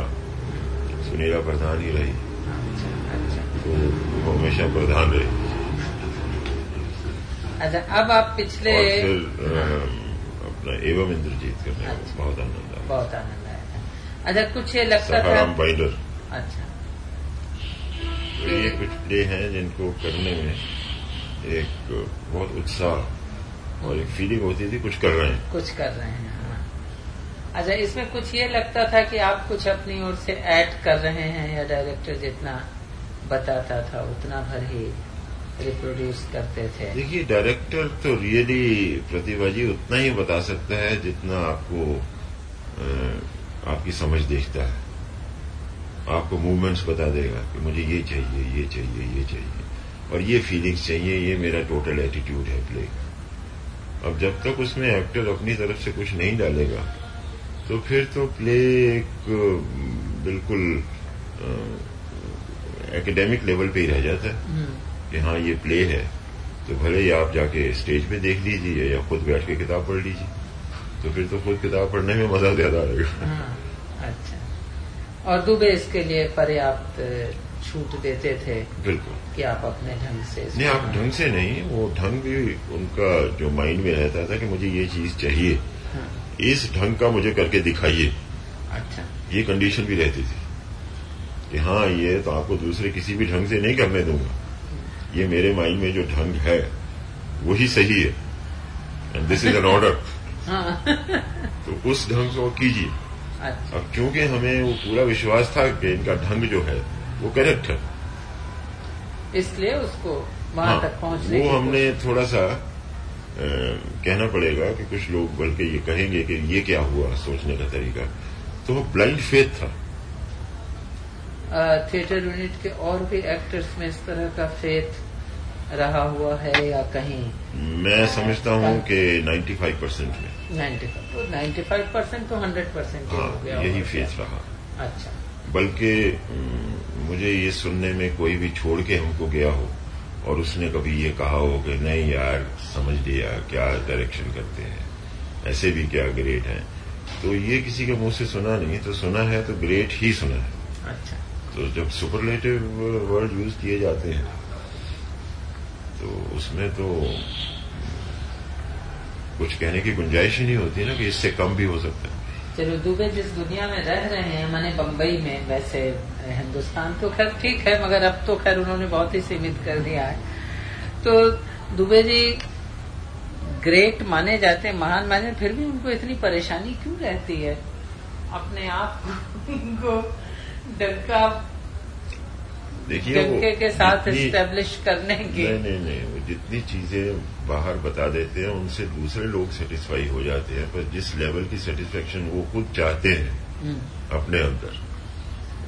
सुनीला प्रधान ही रही। अच्छा अच्छा। तो वो हमेशा प्रधान रही। अच्छा अब आप पिछले और फिर अपना एवं इंद्रजीत करने अच्छा। बहुत आनंद आया। बहुत आनंद आया अच्छा कुछ ये लगता था बाइलर अच्छा। तो ये कुछ प्ले हैं जिनको करने में एक बहुत उत्साह और एक फीलिंग होती थी कुछ कर रहे हैं। कुछ कर रहे हैं हाँ। अच्छा इसमें कुछ ये लगता था कि आप कुछ अपनी ओर से ऐड कर रहे हैं या डायरेक्टर जितना बताता था उतना भर ही रिप्रोड्यूस करते थे। देखिए डायरेक्टर तो रियली प्रतिभा जी उतना ही बता सकता है जितना आपको आपकी समझ देखता है। आपको मूवमेंट्स बता देगा कि मुझे ये चाहिए ये चाहिए ये चाहिए। और ये फीलिंग्स चाहिए ये मेरा टोटल एटीट्यूड है प्ले का अब जब तक उसमें एक्टर अपनी तरफ़ से कुछ नहीं डालेगा तो फिर तो प्ले एक बिल्कुल एकेडमिक लेवल पे ही रह जाता है हम्म, कि हाँ ये प्ले है। तो भले ही आप जाके स्टेज पे देख लीजिए या खुद बैठ के किताब पढ़ लीजिए तो फिर तो खुद किताब पढ़ने में मज़ा ज़्यादा आएगा। हाँ, अच्छा। और दुबे इसके लिए पर्याप्त छूट देते थे। बिल्कुल। कि आप अपने ढंग से नहीं आप ढंग से नहीं वो ढंग भी उनका जो माइंड में रहता था कि मुझे ये चीज़ चाहिए। हाँ, इस ढंग का मुझे करके दिखाइए। अच्छा। ये कंडीशन भी रहती थी कि हाँ ये तो आपको दूसरे किसी भी ढंग से नहीं करने दूँगा। ये मेरे माइंड में जो ढंग है वही सही है। And this is an order तो उस ढंग से वो कीजिए। अच्छा। अब क्योंकि हमें वो पूरा विश्वास था कि इनका ढंग जो है वो करेक्ट है। इसलिए उसको वहाँ हाँ, तक पहुँचने वो हमने थोड़ा सा अ, कहना पड़ेगा कि कुछ लोग बल्कि ये कहेंगे कि ये क्या हुआ सोचने का तरीका। तो वो ब्लाइंड फेथ था। थिएटर यूनिट के और भी एक्टर्स में इस तरह का फेथ रहा हुआ है या कहीं? मैं समझता हूँ कि 95 परसेंट में। 95 तो 95 परसेंट तो 100 परसेंट हो हाँ गया यही फेथ रहा। अच्छा। बल्कि मुझे ये सुनने में कोई भी छोड़ के हमको गया हो और उसने कभी ये कहा हो कि नहीं यार समझ लिया क्या डायरेक्शन करते हैं। ऐसे भी क्या ग्रेट हैं। तो ये किसी के मुँह से सुना नहीं तो सुना है तो ग्रेट ही सुना है। अच्छा। तो जब सुपरलेटिव वर्ड यूज़ किए जाते हैं तो उसमें तो कुछ कहने की गुंजाइश ही नहीं होती ना कि इससे कम भी हो सकता है। चलो दुबे जिस दुनिया में रह रहे हैं माने बम्बई में वैसे हिंदुस्तान तो खैर ठीक है मगर अब तो खैर उन्होंने बहुत ही सीमित कर दिया है। तो दुबे जी ग्रेट माने जाते हैं महान माने फिर भी उनको इतनी परेशानी क्यों रहती है? अपने आप को डंका देखिए डंके के साथ एस्टेब्लिश करने की। नहीं नहीं नहीं जितनी चीज़ें बाहर बता देते हैं उनसे दूसरे लोग सेटिस्फाई हो जाते हैं। पर जिस लेवल की सेटिस्फेक्शन वो खुद चाहते हैं हम्म। अपने अंदर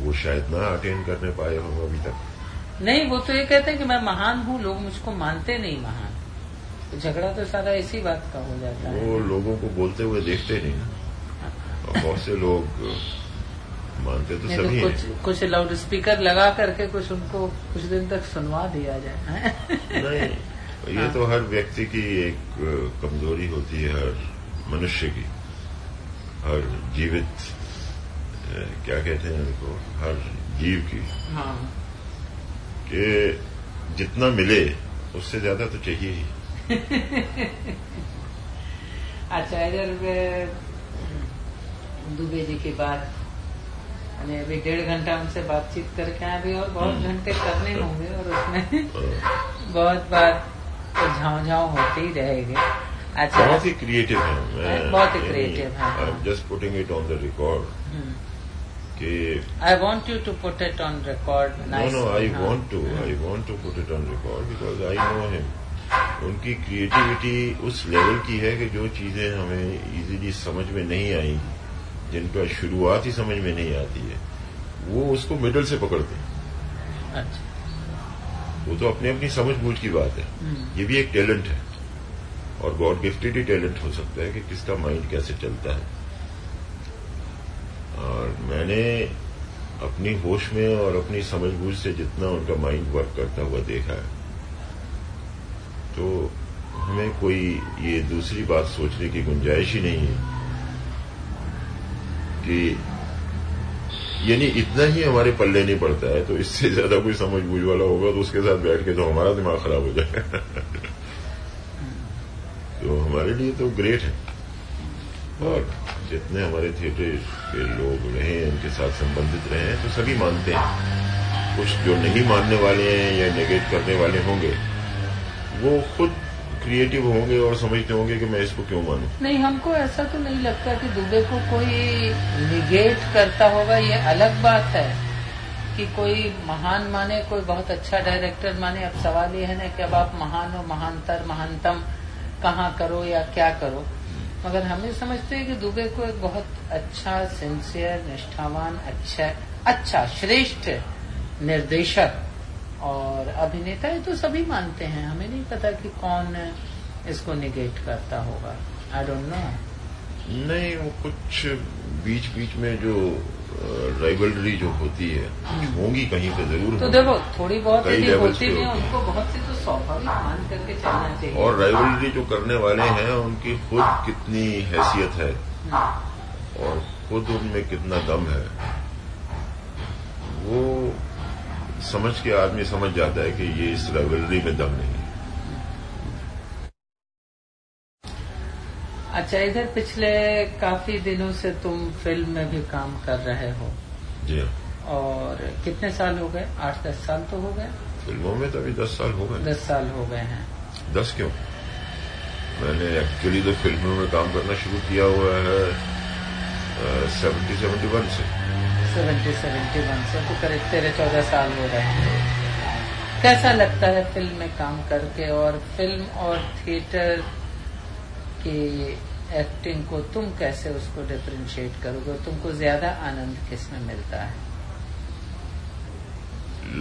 वो शायद ना अटेंड करने पाए हम अभी तक। नहीं वो तो ये कहते हैं कि मैं महान हूँ लोग मुझको मानते नहीं महान। तो झगड़ा तो सारा इसी बात का हो जाता है। वो लोगों को बोलते हुए देखते नहीं ना। बहुत से लोग मानते तो नहीं सभी तो हैं। कुछ कुछ लाउड स्पीकर लगा करके कुछ उनको कुछ दिन तक सुनवा दिया जाए। नहीं ये हाँ। तो हर व्यक्ति की एक कमज़ोरी होती है हर मनुष्य की हर जीवित क्या कहते हैं उनको हर जीव की। हाँ। कि जितना मिले उससे ज़्यादा तो चाहिए ही। अच्छा इधर दुबे जी की बात अभी डेढ़ घंटा उनसे बातचीत करके आए अभी और बहुत घंटे करने होंगे और उसमें बहुत बार तो झाँव झाँव होते ही रहेंगे अच्छा बहुत ही क्रिएटिव है बहुत ही creative हैं। I am just putting it on the record. कि I want you to put it on record. No, no, I हाँ। want to. I want to put it on record because I know him. उनकी creativity उस level की है कि जो चीज़ें हमें इजीली समझ में नहीं आएँगी जिनका शुरुआत ही समझ में नहीं आती है वो उसको मिडल से पकड़ते हैं अच्छा वो तो अपनी अपनी समझ बूझ की बात है। ये भी एक टैलेंट है और गॉड गिफ्टेड ही टैलेंट हो सकता है कि किसका माइंड कैसे चलता है और मैंने अपनी होश में और अपनी समझ बूझ से जितना उनका माइंड वर्क करता हुआ देखा है तो हमें कोई ये दूसरी बात सोचने की गुंजाइश ही नहीं है कि यानी इतना ही हमारे पल्ले नहीं पड़ता है तो इससे ज़्यादा कोई समझ बूझ वाला होगा तो उसके साथ बैठ के तो हमारा दिमाग खराब हो जाएगा। तो हमारे लिए तो ग्रेट है। और जितने हमारे थिएटर के लोग रहे, उनके साथ संबंधित रहे हैं तो सभी मानते हैं। कुछ जो नहीं मानने वाले हैं या नेगेट करने वाले होंगे, वो खुद क्रिएटिव होंगे और समझते होंगे कि मैं इसको क्यों मानूं। नहीं, हमको ऐसा तो नहीं लगता कि दुबे को कोई निगेट करता होगा, ये अलग बात है कि कोई महान माने, कोई बहुत अच्छा डायरेक्टर माने। अब सवाल ये है ना कि अब आप महान हो, महानतर, महानतम, कहाँ करो या क्या करो? मगर हमें समझते हैं कि दुबे को एक बहुत अच्छा सिंसियर निष्ठावान अच्छा अच्छा श्रेष्ठ निर्देशक और अभिनेता ये तो सभी मानते हैं। हमें नहीं पता कि कौन इसको निगेट करता होगा। आई डोंट नो नहीं वो कुछ बीच बीच में जो राइवलरी जो होती है होंगी कहीं पे ज़रूर तो देखो थोड़ी बहुत यदि होती भी उनको बहुत सी तो स्वाभाविक मान करके चलना चाहिए। और राइवलरी जो करने वाले हैं उनकी खुद कितनी हैसियत है हम्म। और खुद उनमें कितना दम है वो समझ के आदमी समझ जाता है कि ये इस राइवलरी में दम नहीं अच्छा इधर पिछले काफ़ी दिनों से तुम फ़िल्म में भी काम कर रहे हो। जी और कितने साल हो गए? आठ दस साल तो हो गए। फ़िल्मों में तो अभी दस साल हो गए। दस साल हो गए हैं। दस क्यों? मैंने एक्चुअली तो फ़िल्मों में काम करना शुरू किया हुआ है सेवेंटी सेवेंटी वन से। सेवेंटी सेवेंटी वन से तो करीब तेरह चौदह साल हो रहे हैं। कैसा लगता है फ़िल्म में काम करके? और फ़िल्म और थिएटर की एक्टिंग को तुम कैसे उसको डिफ्रेंशिएट करोगे? तुमको ज़्यादा आनंद किसमें मिलता है?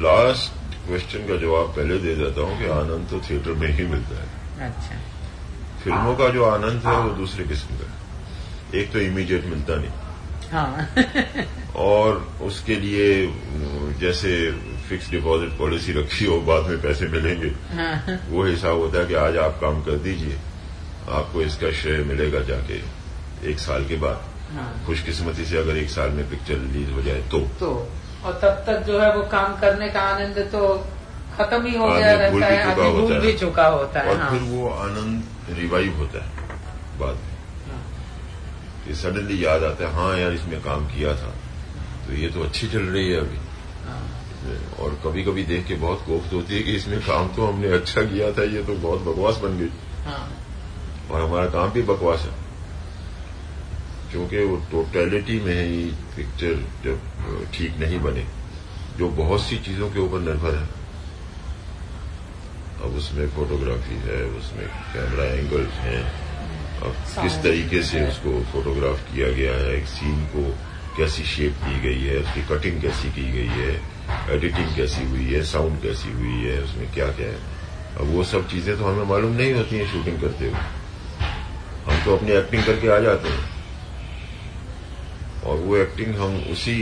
लास्ट क्वेश्चन का जवाब पहले दे देता हूँ कि आनंद तो थिएटर में ही मिलता है। अच्छा। फ़िल्मों का जो आनंद है वो दूसरे किस्म का एक तो इमीडिएट मिलता नहीं। हाँ। और उसके लिए जैसे फिक्स डिपॉजिट पॉलिसी रखी हो बाद में पैसे मिलेंगे। हाँ। वो हिसाब होता है कि आज आप काम कर दीजिए आपको इसका श्रेय मिलेगा जाके एक साल के बाद। हाँ। खुशकिस्मती से अगर एक साल में पिक्चर रिलीज़ हो जाए तो। तो और तब तक जो है वो काम करने का आनंद तो खत्म ही हो गया रहता है आदमी भूल भी चुका होता है और हाँ। फिर वो आनंद रिवाइव होता है बाद में। सडनली याद आता है हाँ यार इसमें काम किया था। तो ये तो अच्छी चल रही है अभी। हाँ। और कभी कभी देख के बहुत कोफ्त होती है कि इसमें काम तो हमने अच्छा किया था ये तो बहुत बकवास बन गई। हाँ। और हमारा काम भी बकवास है। क्योंकि वो टोटलिटी में ही पिक्चर जब ठीक नहीं बने जो बहुत सी चीज़ों के ऊपर निर्भर है। अब उसमें फोटोग्राफी है उसमें कैमरा एंगल्स हैं। अब किस तरीके से उसको फोटोग्राफ किया गया है एक सीन को कैसी शेप दी गई है उसकी कटिंग कैसी की गई है एडिटिंग कैसी हुई है साउंड कैसी हुई है उसमें क्या क्या है। अब वो सब चीज़ें तो हमें मालूम नहीं होती हैं शूटिंग करते हुए। हम तो अपनी एक्टिंग करके आ जाते हैं। और वो एक्टिंग हम उसी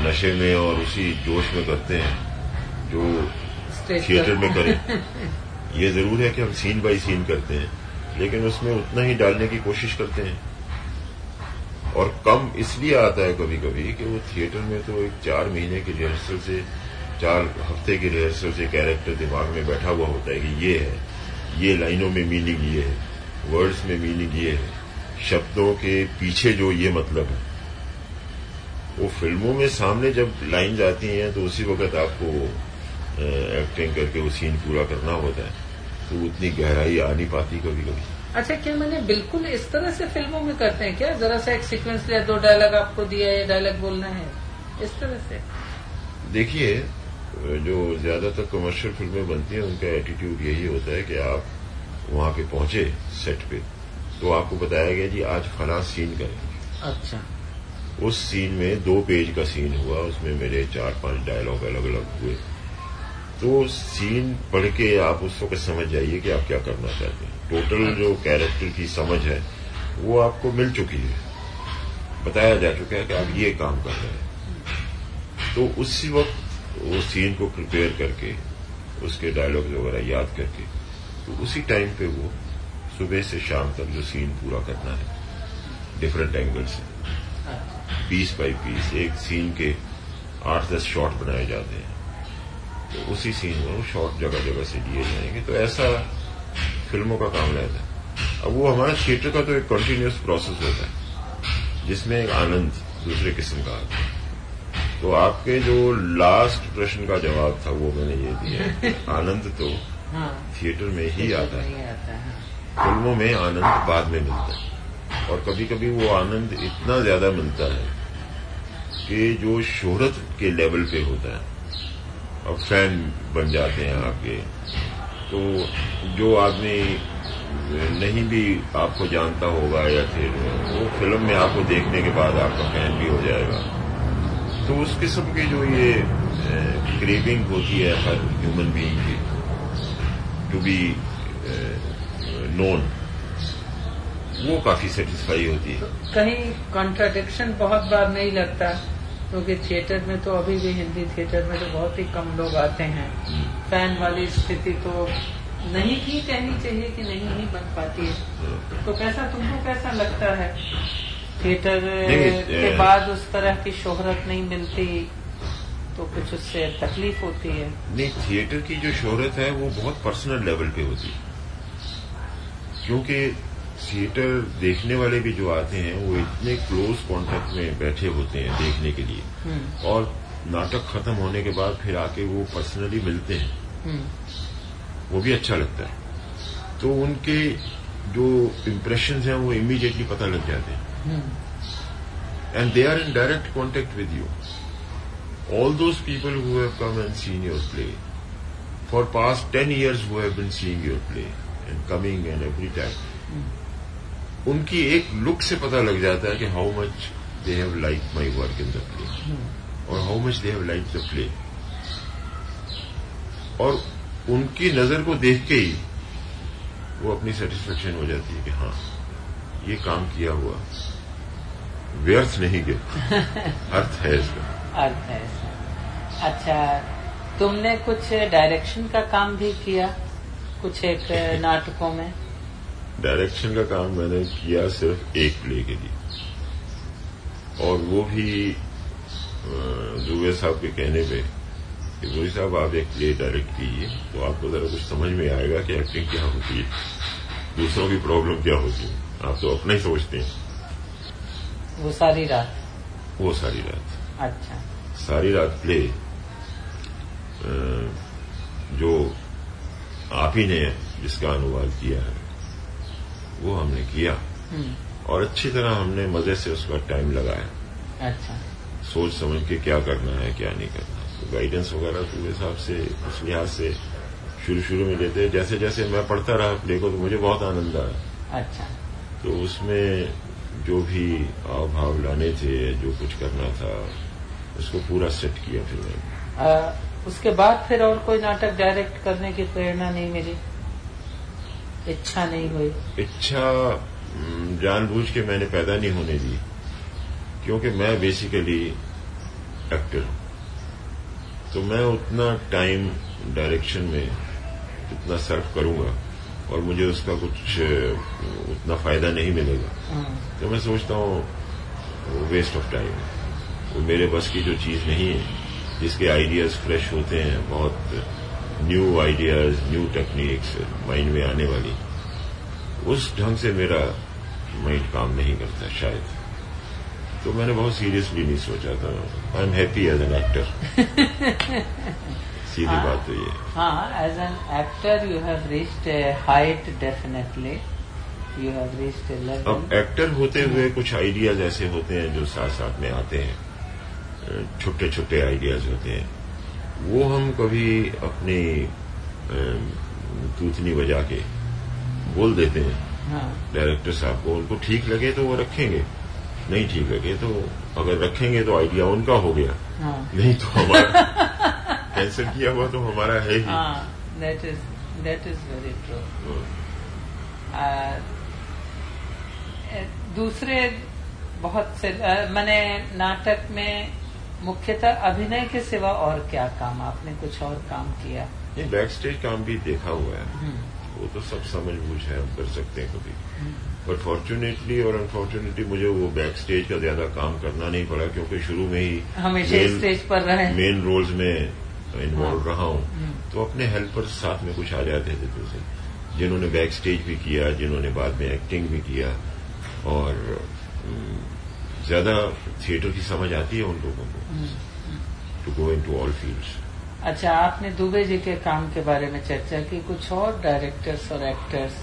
नशे में और उसी जोश में करते हैं जो थिएटर में करें। ये ज़रूर है कि हम सीन बाई सीन करते हैं लेकिन उसमें उतना ही डालने की कोशिश करते हैं। और कम इसलिए आता है कभी कभी कि वो थिएटर में तो एक चार महीने के रिहर्सल से, चार हफ़्ते के रिहर्सल से कैरेक्टर दिमाग में बैठा हुआ होता है कि ये है, ये लाइनों में मीनिंग ये है वर्ड्स में मीनिंग ये है, शब्दों के पीछे जो ये मतलब है। वो फ़िल्मों में सामने जब लाइन जाती हैं तो उसी वक्त आपको एक्टिंग करके वो सीन पूरा करना होता है। तो उतनी गहराई आ नहीं पाती कभी कभी अच्छा क्या मैंने बिल्कुल इस तरह से फ़िल्मों में करते हैं क्या? जरा सा एक सीक्वेंस लिया दो डायलॉग आपको दिया ये डायलॉग बोलना है। इस तरह से। देखिए जो ज़्यादातर कमर्शियल फ़िल्में बनती हैं उनका एटीट्यूड यही होता है कि आप वहाँ पे पहुँचे सेट पे। तो आपको बताया गया जी आज फला सीन करेंगे। अच्छा। उस सीन में दो पेज का सीन हुआ उसमें मेरे चार पाँच डायलॉग अलग अलग हुए। तो सीन पढ़ के आप उस वक्त समझ जाइए कि आप क्या करना चाहते हैं। टोटल जो कैरेक्टर की समझ है, वो आपको मिल चुकी है। बताया जा चुका है कि आप ये काम कर रहे हैं। तो उसी वक्त वो सीन को प्रिपेयर करके, उसके डायलॉग वगैरह याद करके तो उसी टाइम पे वो सुबह से शाम तक जो सीन पूरा करना है डिफरेंट एंगल से। पीस बाय पीस एक सीन के आठ दस शॉट बनाए जाते हैं। तो उसी सीन में वो शॉट जगह जगह से लिए जाएँगे। तो ऐसा फ़िल्मों का काम रहता है। अब वो हमारा थिएटर का तो एक कंटिन्यूस प्रोसेस होता है जिसमें एक आनंद दूसरे किस्म का आता है। तो आपके जो लास्ट प्रश्न का जवाब था वो मैंने ये दिया। आनंद तो हाँ। थिएटर में ही आता है है। फ़िल्मों में आनंद बाद में मिलता है। और कभी कभी वो आनंद इतना ज़्यादा मिलता है कि जो शोहरत के लेवल पे होता है और फ़ैन बन जाते हैं आपके। तो जो आदमी नहीं भी आपको जानता होगा या फिर वो फ़िल्म में आपको देखने के बाद आपका फ़ैन भी हो जाएगा। तो उस किस्म की जो ये क्रेविंग होती है हर ह्यूमन बीइंग की टू बी नोन वो काफ़ी सेटिस्फाई होती है। कहीं कॉन्ट्राडिक्शन बहुत बार नहीं लगता। क्योंकि थिएटर में तो अभी भी हिंदी थिएटर में तो बहुत ही कम लोग आते हैं। फ़ैन वाली स्थिति तो नहीं भी कहनी चाहिए कि नहीं ही बन पाती है। तो कैसा तुमको कैसा लगता है? थिएटर के बाद उस तरह की शोहरत नहीं मिलती तो कुछ उससे तकलीफ़ होती है? नहीं थिएटर की जो शोहरत है वो बहुत पर्सनल लेवल पे होती है। क्योंकि थिएटर देखने वाले भी जो आते हैं वो इतने क्लोज कांटेक्ट में बैठे होते हैं देखने के लिए। हम्म। और नाटक खत्म होने के बाद फिर आके वो पर्सनली मिलते हैं। हम्म। वो भी अच्छा लगता है। तो उनके जो इम्प्रेशन हैं वो इमीडिएटली पता लग जाते हैं। And they are in direct contact with you all those people who have come and seen your play for past ten years who have been seeing your play and coming and every time उनकी एक look से पता लग जाता है कि how much they have like my work in the play और how much they have like the play और उनकी नज़र को देख के ही वो अपनी सेटिस्फेक्शन हो जाती है कि हाँ ये काम किया हुआ। व्यर्थ नहीं गया। अर्थ है इसका। अर्थ है इसका। अच्छा तुमने कुछ डायरेक्शन का काम भी किया? कुछ एक नाटकों में? डायरेक्शन का काम मैंने किया सिर्फ़ एक प्ले के लिए। और वो भी दुबे साहब के कहने पे कि गोरी साहब आप एक प्ले डायरेक्ट कीजिए तो आपको जरा कुछ समझ में आएगा कि एक्टिंग क्या होती है। दूसरों की प्रॉब्लम क्या होती है? आप तो अपना ही सोचते हैं। वो सारी रात? वो सारी रात। अच्छा। सारी रात प्ले जो आप ही ने जिसका अनुवाद किया है। वो हमने किया। हम्म, और अच्छी तरह हमने मज़े से उसका टाइम लगाया। अच्छा। सोच समझ के क्या करना है क्या नहीं करना तो गाइडेंस वगैरह पूरे हिसाब से उस लिहाज से शुरू शुरू में देते जैसे जैसे मैं पढ़ता रहा को तो मुझे बहुत आनंद आया। अच्छा। तो उसमें जो भी हाव भाव लाने थे जो कुछ करना था उसको पूरा सेट किया फिर मैंने। उसके बाद फिर और कोई नाटक डायरेक्ट करने की प्रेरणा नहीं मिली? इच्छा नहीं हुई। इच्छा जानबूझ के मैंने पैदा नहीं होने दी क्योंकि मैं बेसिकली एक्टर हूँ। तो मैं उतना टाइम डायरेक्शन में उतना सर्व करूँगा और मुझे उसका कुछ उतना फ़ायदा नहीं मिलेगा। हम्म, तो मैं सोचता हूँ वेस्ट ऑफ़ टाइम वो मेरे बस की जो चीज़ नहीं है जिसके आइडियाज़ फ्रेश होते हैं बहुत new ideas new techniques mind में आने वाली। उस ढंग से मेरा माइंड काम नहीं करता शायद। तो मैंने बहुत सीरियसली नहीं सोचा था। I am happy as an actor सीधी हाँ। बात तो ये है। हाँ as an actor you have reached height definitely you have reached अब एक्टर होते हुए कुछ आइडियाज़ ऐसे होते हैं जो साथ साथ में आते हैं। छोटे छोटे आइडियाज़ होते हैं। वो हम कभी अपनी तूतनी बजा के बोल देते हैं। हाँ। डायरेक्टर साहब को उनको ठीक लगे तो वो रखेंगे नहीं ठीक लगे तो अगर रखेंगे तो आइडिया उनका हो गया। हाँ। नहीं तो हमारा कैंसिल किया हुआ तो हमारा है ही। हाँ that is that is very true दूसरे बहुत से मैंने नाटक में मुख्यतः अभिनय के सिवा और क्या काम? आपने कुछ और काम किया? ये बैक स्टेज काम भी देखा हुआ है। हम्म, वो तो सब समझ बूझ है हम कर सकते हैं कभी। बट फॉर्चुनेटली और अनफॉर्चुनेटली मुझे वो बैक स्टेज का ज़्यादा काम करना नहीं पड़ा क्योंकि शुरू में ही हमेशा स्टेज पर रहे। मेन रोल्स में इन्वॉल्व रहा हूँ। तो अपने हेल्पर साथ में कुछ आ जाते थे तो से जिन्होंने बैक स्टेज भी किया जिन्होंने बाद में एक्टिंग भी किया और ज़्यादा थिएटर की समझ आती है उन लोगों को to go into all fields अच्छा आपने दुबे जी के काम के बारे में चर्चा की कुछ और डायरेक्टर्स और एक्टर्स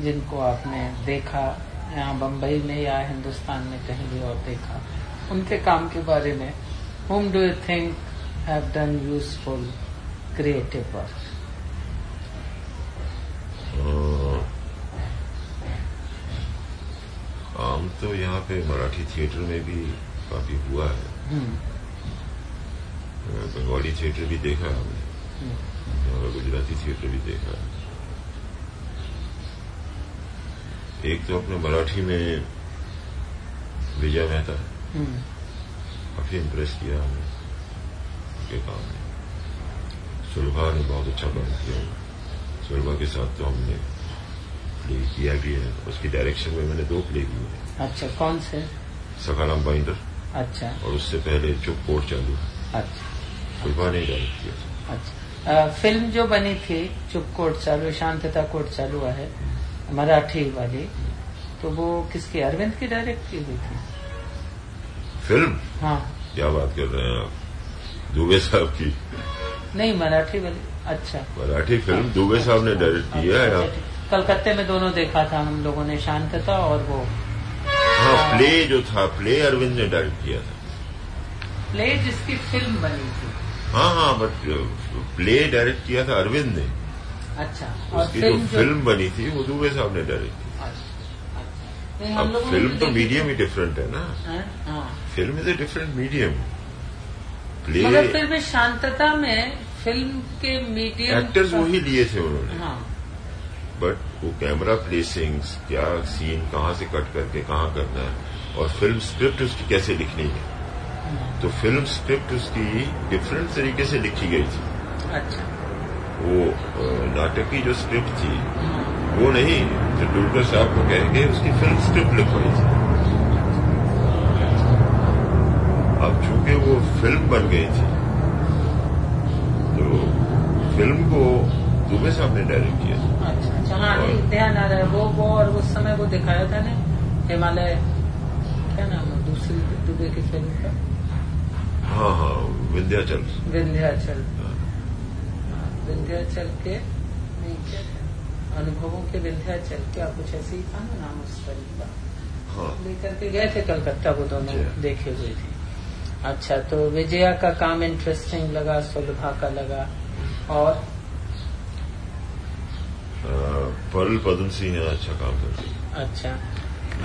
जिनको आपने देखा यहाँ बम्बई में या हिंदुस्तान में कहीं भी और देखा उनके काम के बारे में home do you think have done useful creative work काम तो यहाँ पे मराठी थिएटर में भी काफ़ी हुआ है। हम्म। बंगाली थिएटर भी देखा है हमने। और गुजराती थिएटर भी देखा है। एक तो अपने मराठी में विजय मेहता काफ़ी इम्प्रेस किया हमने उनके काम में। सुलभा ने बहुत अच्छा काम किया। सुलभा के साथ तो हमने प्ले किया भी है उसकी डायरेक्शन में मैंने दो प्ले किए हैं। अच्छा कौन से? सकाराम बाइंडर अच्छा। और उससे पहले चुप कोर्ट चालू अच्छा। नहीं डायरेक्ट किया अच्छा। आ, फ़िल्म जो बनी थी चुप कोर्ट चालू शांतता कोर्ट चालू है मराठी वाली तो वो किसकी अरविंद की डायरेक्ट की हुई थी? फ़िल्म हाँ। क्या बात कर रहे हैं आप? दुबे साहब की। नहीं मराठी वाली। अच्छा। मराठी फ़िल्म। दुबे साहब ने डायरेक्ट किया है अच्छा, कलकत्ते में दोनों देखा था हम लोगों ने शांतता और वो। हाँ प्ले जो था प्ले अरविंद ने डायरेक्ट किया था। प्ले जिसकी फ़िल्म बनी थी। हाँ हाँ बट प्ले डायरेक्ट किया था अरविंद ने। अच्छा और उसकी जो फ़िल्म बनी थी वो दुबे साहब ने डायरेक्ट की। अच्छा, अच्छा। अब फ़िल्म तो मीडियम ही डिफरेंट है ना। Film is a different medium play मगर फिर भी शांतता में फ़िल्म के मीडियम एक्टर्स वही लिए थे उन्होंने। हाँ। बट वो कैमरा प्लेसिंग्स क्या सीन कहाँ से कट करके कहाँ करना है? और फ़िल्म स्क्रिप्ट उसकी कैसे लिखनी है? तो फ़िल्म स्क्रिप्ट उसकी डिफरेंट तरीके से लिखी गई थी। अच्छा। वो नाटक की जो स्क्रिप्ट थी वो नहीं तेंदुलकर साहब को कह के उसकी फ़िल्म स्क्रिप्ट लिखवाई थी। अब चूँकि वो फ़िल्म बन गई थी तो फ़िल्म को दुबे साहब ने डायरेक्ट किया। हाँ ध्यान आ रहा है। वो वो और उस समय वो दिखाया था ना हिमालय क्या नाम है दूसरी दुबे की फ़िल्म का? हाँ हाँ विंध्याचल। विंध्याचल। हाँ। विंध्याचल के नहीं क्या अनुभवों के विंध्याचल क्या कुछ ऐसे ही था ना नाम उस फ़िल्म का हाँ। लेकर के गए थे कलकत्ता वो दोनों अच्छा। देखे हुए थे। अच्छा तो विजया का काम इंटरेस्टिंग लगा सुलभा का लगा। और परल पदम सिंह ने अच्छा काम कर दिया अच्छा।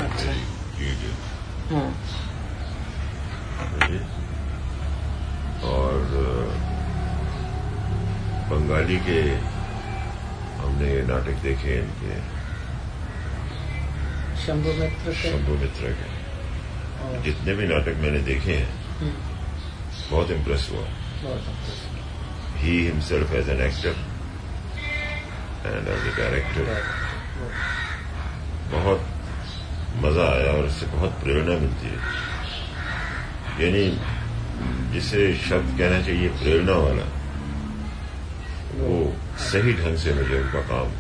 अच्छा हाँ। और बंगाली के हमने ये नाटक देखे इनके। शंभु मित्र के? शंभु मित्र के। जितने भी नाटक मैंने देखे हैं हम्म। बहुत इम्प्रेस हुआ। He himself as an actor and as a director बहुत मज़ा आया और इससे बहुत प्रेरणा मिलती है। यानी जिसे शब्द कहना चाहिए प्रेरणा वाला, वो सही ढंग से मुझे उनका काम,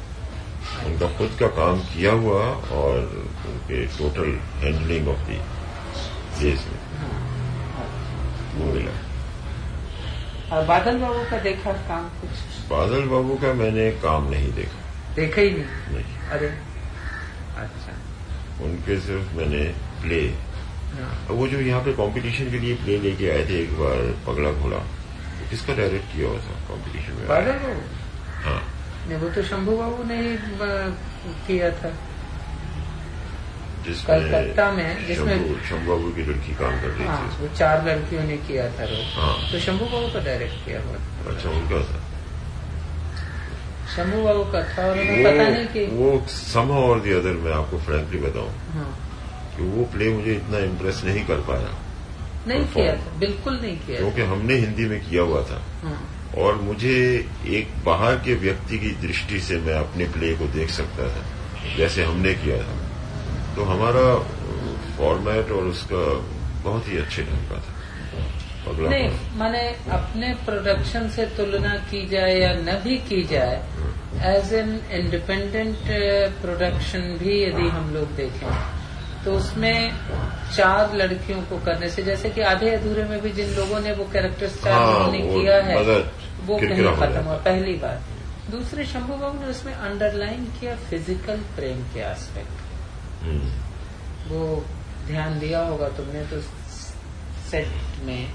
उनका खुद का काम किया हुआ और उनके टोटल हैंडलिंग ऑफ़ दी देश में वो मिला। और बादल बाबू का देखा काम कुछ? बादल बाबू का मैंने काम नहीं देखा। देखा ही नहीं? नहीं। अरे। अच्छा। उनके सिर्फ़ मैंने प्ले हाँ। वो जो यहाँ पे कंपटीशन के लिए प्ले लेके आए थे एक बार पगला घोड़ा तो किसका डायरेक्ट किया हुआ था कंपटीशन में? बादल बाबू हाँ। नहीं वो तो शंभू बाबू ने ही किया था। कलकत्ता में जिसमें शंभू बाबू की लड़की काम कर रही हाँ, थी। वो चार लड़कियों ने किया था हाँ। तो शंभू बाबू का डायरेक्ट किया हुआ अच्छा उनका था। बाबू का था और पता नहीं कि वो सम और दी अदर मैं आपको फ्रेंकली बताऊँ। हाँ। कि वो प्ले मुझे इतना इम्प्रेस नहीं कर पाया। नहीं किया था बिल्कुल नहीं किया। क्योंकि हमने हिंदी में किया हुआ था। हाँ। और मुझे एक बाहर के व्यक्ति की दृष्टि से मैं अपने प्ले को देख सकता था जैसे हमने किया था। तो हमारा फॉर्मेट और उसका बहुत ही अच्छे ढंग का था। नहीं माने अपने प्रोडक्शन से तुलना की जाए या न भी की जाए एज एन इंडिपेंडेंट प्रोडक्शन भी यदि हम लोग देखें तो उसमें चार लड़कियों को करने से जैसे कि आधे अधूरे में भी जिन लोगों ने वो कैरेक्टर स्टार हाँ, वो किया है वो कहीं खत्म हुआ पहली बार दूसरे शंभू बाबू ने उसमें अंडरलाइन किया फ़िज़िकल प्रेम के एस्पेक्ट हम्म, वो ध्यान दिया होगा तुमने तो सेट में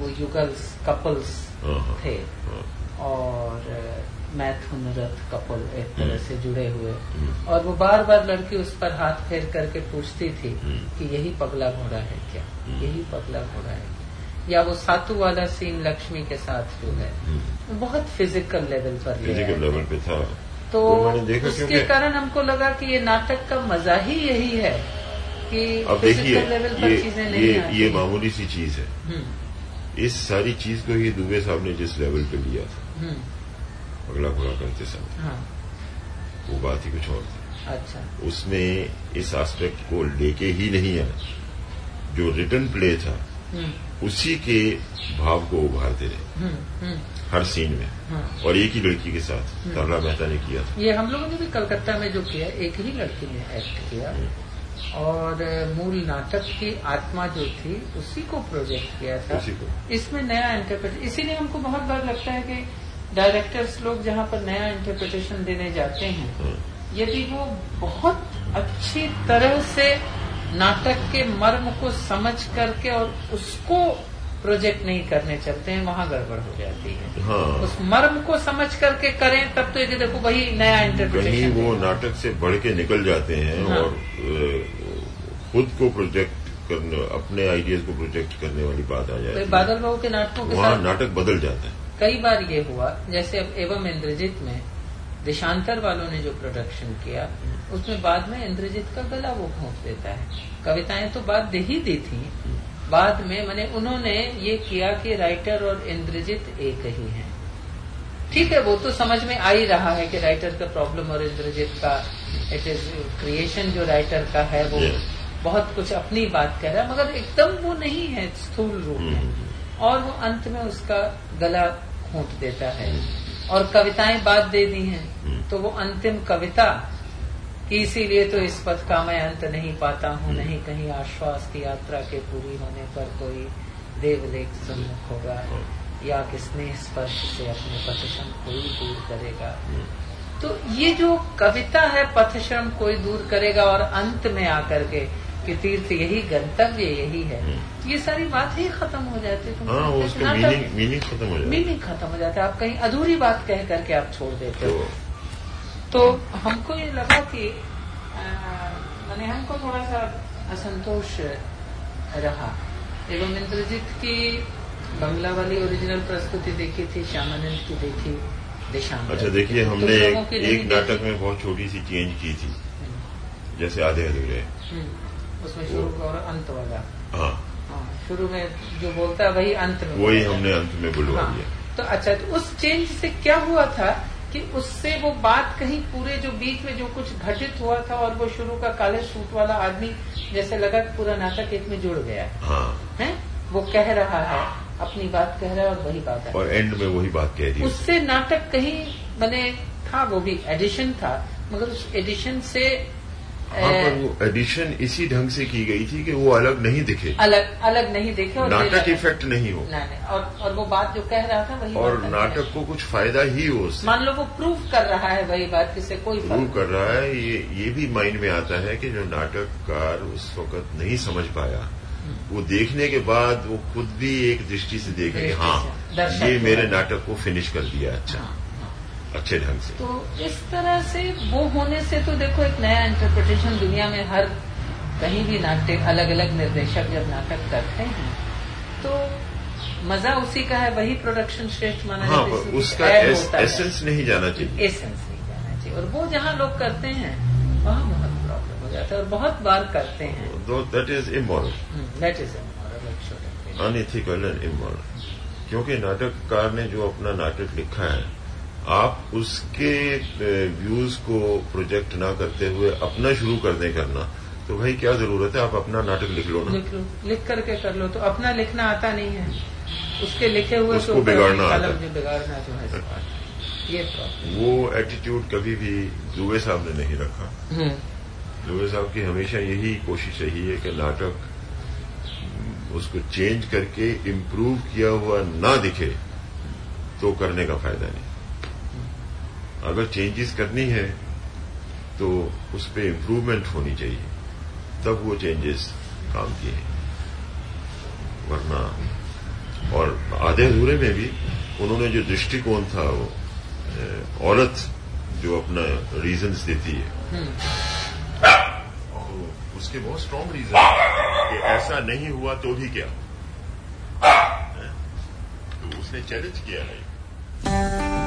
वो युगल्स कपल्स हाँ, थे। हाँ, और मैथुन रथ कपल एक तरह से जुड़े हुए। हम्म। और वो बार बार लड़की उस पर हाथ फेर करके पूछती थी हम्म। कि यही पगला घोड़ा है क्या। यही पगला घोड़ा है या वो सातु वाला सीन लक्ष्मी के साथ जो है बहुत फ़िज़िकल लेवल पर फ़िज़िकल लेवल पे था। तो तो उसके कारण हमको लगा कि ये नाटक का मज़ा ही यही है। कि अब देखिए ये ये ये मामूली सी चीज़ है। हम्म, इस सारी चीज़ को ही दुबे साहब ने जिस लेवल पे लिया था हम्म, अगला घोड़ा करते समय हाँ। वो बात ही कुछ और थी। अच्छा। उसमें इस एस्पेक्ट को लेके ही नहीं आया। जो रिटर्न प्ले था हम्म, उसी के भाव को उभारते रहे। हर सीन में। हाँ। और एक ही लड़की के साथ तरला मेहता ने किया था। ये हम लोगों ने भी कलकत्ता में जो किया एक ही लड़की ने एक्ट किया। और मूल नाटक की आत्मा जो थी उसी को प्रोजेक्ट किया था। इसमें नया इंटरप्रेट इसीलिए हमको बहुत बार लगता है कि डायरेक्टर्स लोग जहाँ पर नया इंटरप्रिटेशन देने जाते हैं हाँ, यदि वो बहुत अच्छी तरह से नाटक के मर्म को समझ करके और उसको प्रोजेक्ट नहीं करने चलते हैं वहाँ गड़बड़ हो जाती है। हाँ। उस मर्म को समझ करके करें तब तो ये देखो वही नया इंटरप्रिटेशन वो नाटक से बढ़ के निकल जाते हैं हाँ। और खुद को प्रोजेक्ट करने अपने आइडियाज़ को प्रोजेक्ट करने वाली बात आ तो जाती है। बादल बाबू के नाटकों के साथ नाटक बदल जाता है। कई बार ये हुआ जैसे अब एवं इंद्रजीत में देशांतर वालों ने जो प्रोडक्शन किया उसमें बाद में इंद्रजीत का गला वो घोंप देता है। कविताएँ तो बाद दे ही दी थी बाद में मैंने उन्होंने ये किया कि राइटर और इंद्रजीत एक ही हैं। ठीक है वो तो समझ में आ ही रहा है कि राइटर का प्रॉब्लम और इंद्रजीत का इट इज़ क्रिएशन जो राइटर का है वो Yeah. बहुत कुछ अपनी बात कह रहा है मगर एकदम वो नहीं है स्थूल रूप में हम्म, और वो अंत में उसका गला घोंट देता है और कविताएँ बात दे दी हैं। हम्म। तो वो अंतिम कविता इसीलिए तो इस पथ का मैं अंत नहीं पाता हूँ। नहीं कहीं आश्वास की यात्रा के पूरी होने पर कोई देवलेख सम्मुख होगा। या किसने स्पर्श से अपने पथश्रम कोई दूर करेगा तो ये जो कविता है पथश्रम कोई दूर करेगा और अंत में आकर के कि तीर्थ यही गंतव्य यही है। ये सारी बात ही खत्म हो जाती है मीनिंग खत्म हो जाता है खत्म हो जाता है आप कहीं अधूरी बात कह करके आप छोड़ देते तो हो तो हमको ये लगा कि मैंने हमको थोड़ा सा असंतोष रहा। एवं इंद्रजीत की बंगला वाली ओरिजिनल प्रस्तुति देखी थी श्यामानंद की देखी देशांतर अच्छा देखिए हमने लोगों एक, एक नाटक में बहुत छोटी सी चेंज की थी। हम्म, जैसे आधे अधूरे। हम्म, उसमें शुरू और अंत वाला। हाँ। हाँ शुरू में जो बोलता है वही अंत में वही हमने अंत में बुलवा हाँ, दिया। तो अच्छा तो उस चेंज से क्या हुआ था कि उससे वो बात कहीं पूरे जो बीच में जो कुछ घटित हुआ था और वो शुरू का काले सूट वाला आदमी जैसे लगा कि पूरा नाटक एक में जुड़ गया है। हाँ? वो कह रहा है अपनी बात कह रहा है और वही बात है। और एंड में वही बात कह रही उससे नाटक कहीं मैंने था वो भी एडिशन था मगर उस एडिशन से पर वो एडिशन इसी ढंग से की गई थी कि वो अलग नहीं दिखे। अलग अलग नहीं देखे और नाटक इफ़ेक्ट नहीं हो। नहीं नहीं और, और वो बात जो कह रहा था वही और बात नाटक को कुछ फ़ायदा ही हो मान लो वो प्रूव कर रहा है वही बात जिससे कोई प्रूव कर रहा है ये ये भी माइंड में आता है कि जो नाटककार उस वक्त नहीं समझ पाया वो देखने के बाद वो खुद भी एक दृष्टि से देखे हाँ ये मेरे नाटक को फिनिश कर दिया अच्छा। हाँ। अच्छे ढंग से। तो इस तरह से वो होने से तो देखो एक नया इंटरप्रिटेशन दुनिया में हर कहीं भी नाटक अलग अलग निर्देशक जब नाटक करते हैं तो मज़ा उसी का है वही प्रोडक्शन श्रेष्ठ माना हाँ जाता है, उसका एस, एसेंस नहीं जाना चाहिए। एसेंस नहीं जाना चाहिए। और वो जहाँ लोग करते हैं वहाँ बहुत प्रॉब्लम हो जाता है और बहुत बार करते हैं। That is immoral that is unethical and immoral क्योंकि नाटककार ने जो अपना नाटक लिखा है आप उसके व्यूज़ को प्रोजेक्ट ना करते हुए अपना शुरू कर दें करना। तो भाई क्या ज़रूरत है? आप अपना नाटक लिख लो ना। लिख लो। लिख करके कर लो। तो अपना लिखना आता नहीं है। उसके लिखे हुए उसको बिगाड़ना आता बिगाड़ना जो है ये वो एटीट्यूड कभी भी दुबे साहब ने नहीं रखा। हम्म, दुबे साहब की हमेशा यही कोशिश रही है कि नाटक उसको चेंज करके इम्प्रूव किया हुआ ना दिखे तो करने का फ़ायदा नहीं। अगर चेंजेस करनी है तो उस पर इम्प्रूवमेंट होनी चाहिए। तब वो चेंजेस काम किए हैं। वरना और आधे अधूरे में भी उन्होंने जो दृष्टिकोण था वो औरत जो अपना रीजंस देती है हम्म, उसके बहुत स्ट्रांग रीजन कि ऐसा नहीं हुआ तो भी क्या? तो उसने चैलेंज किया है।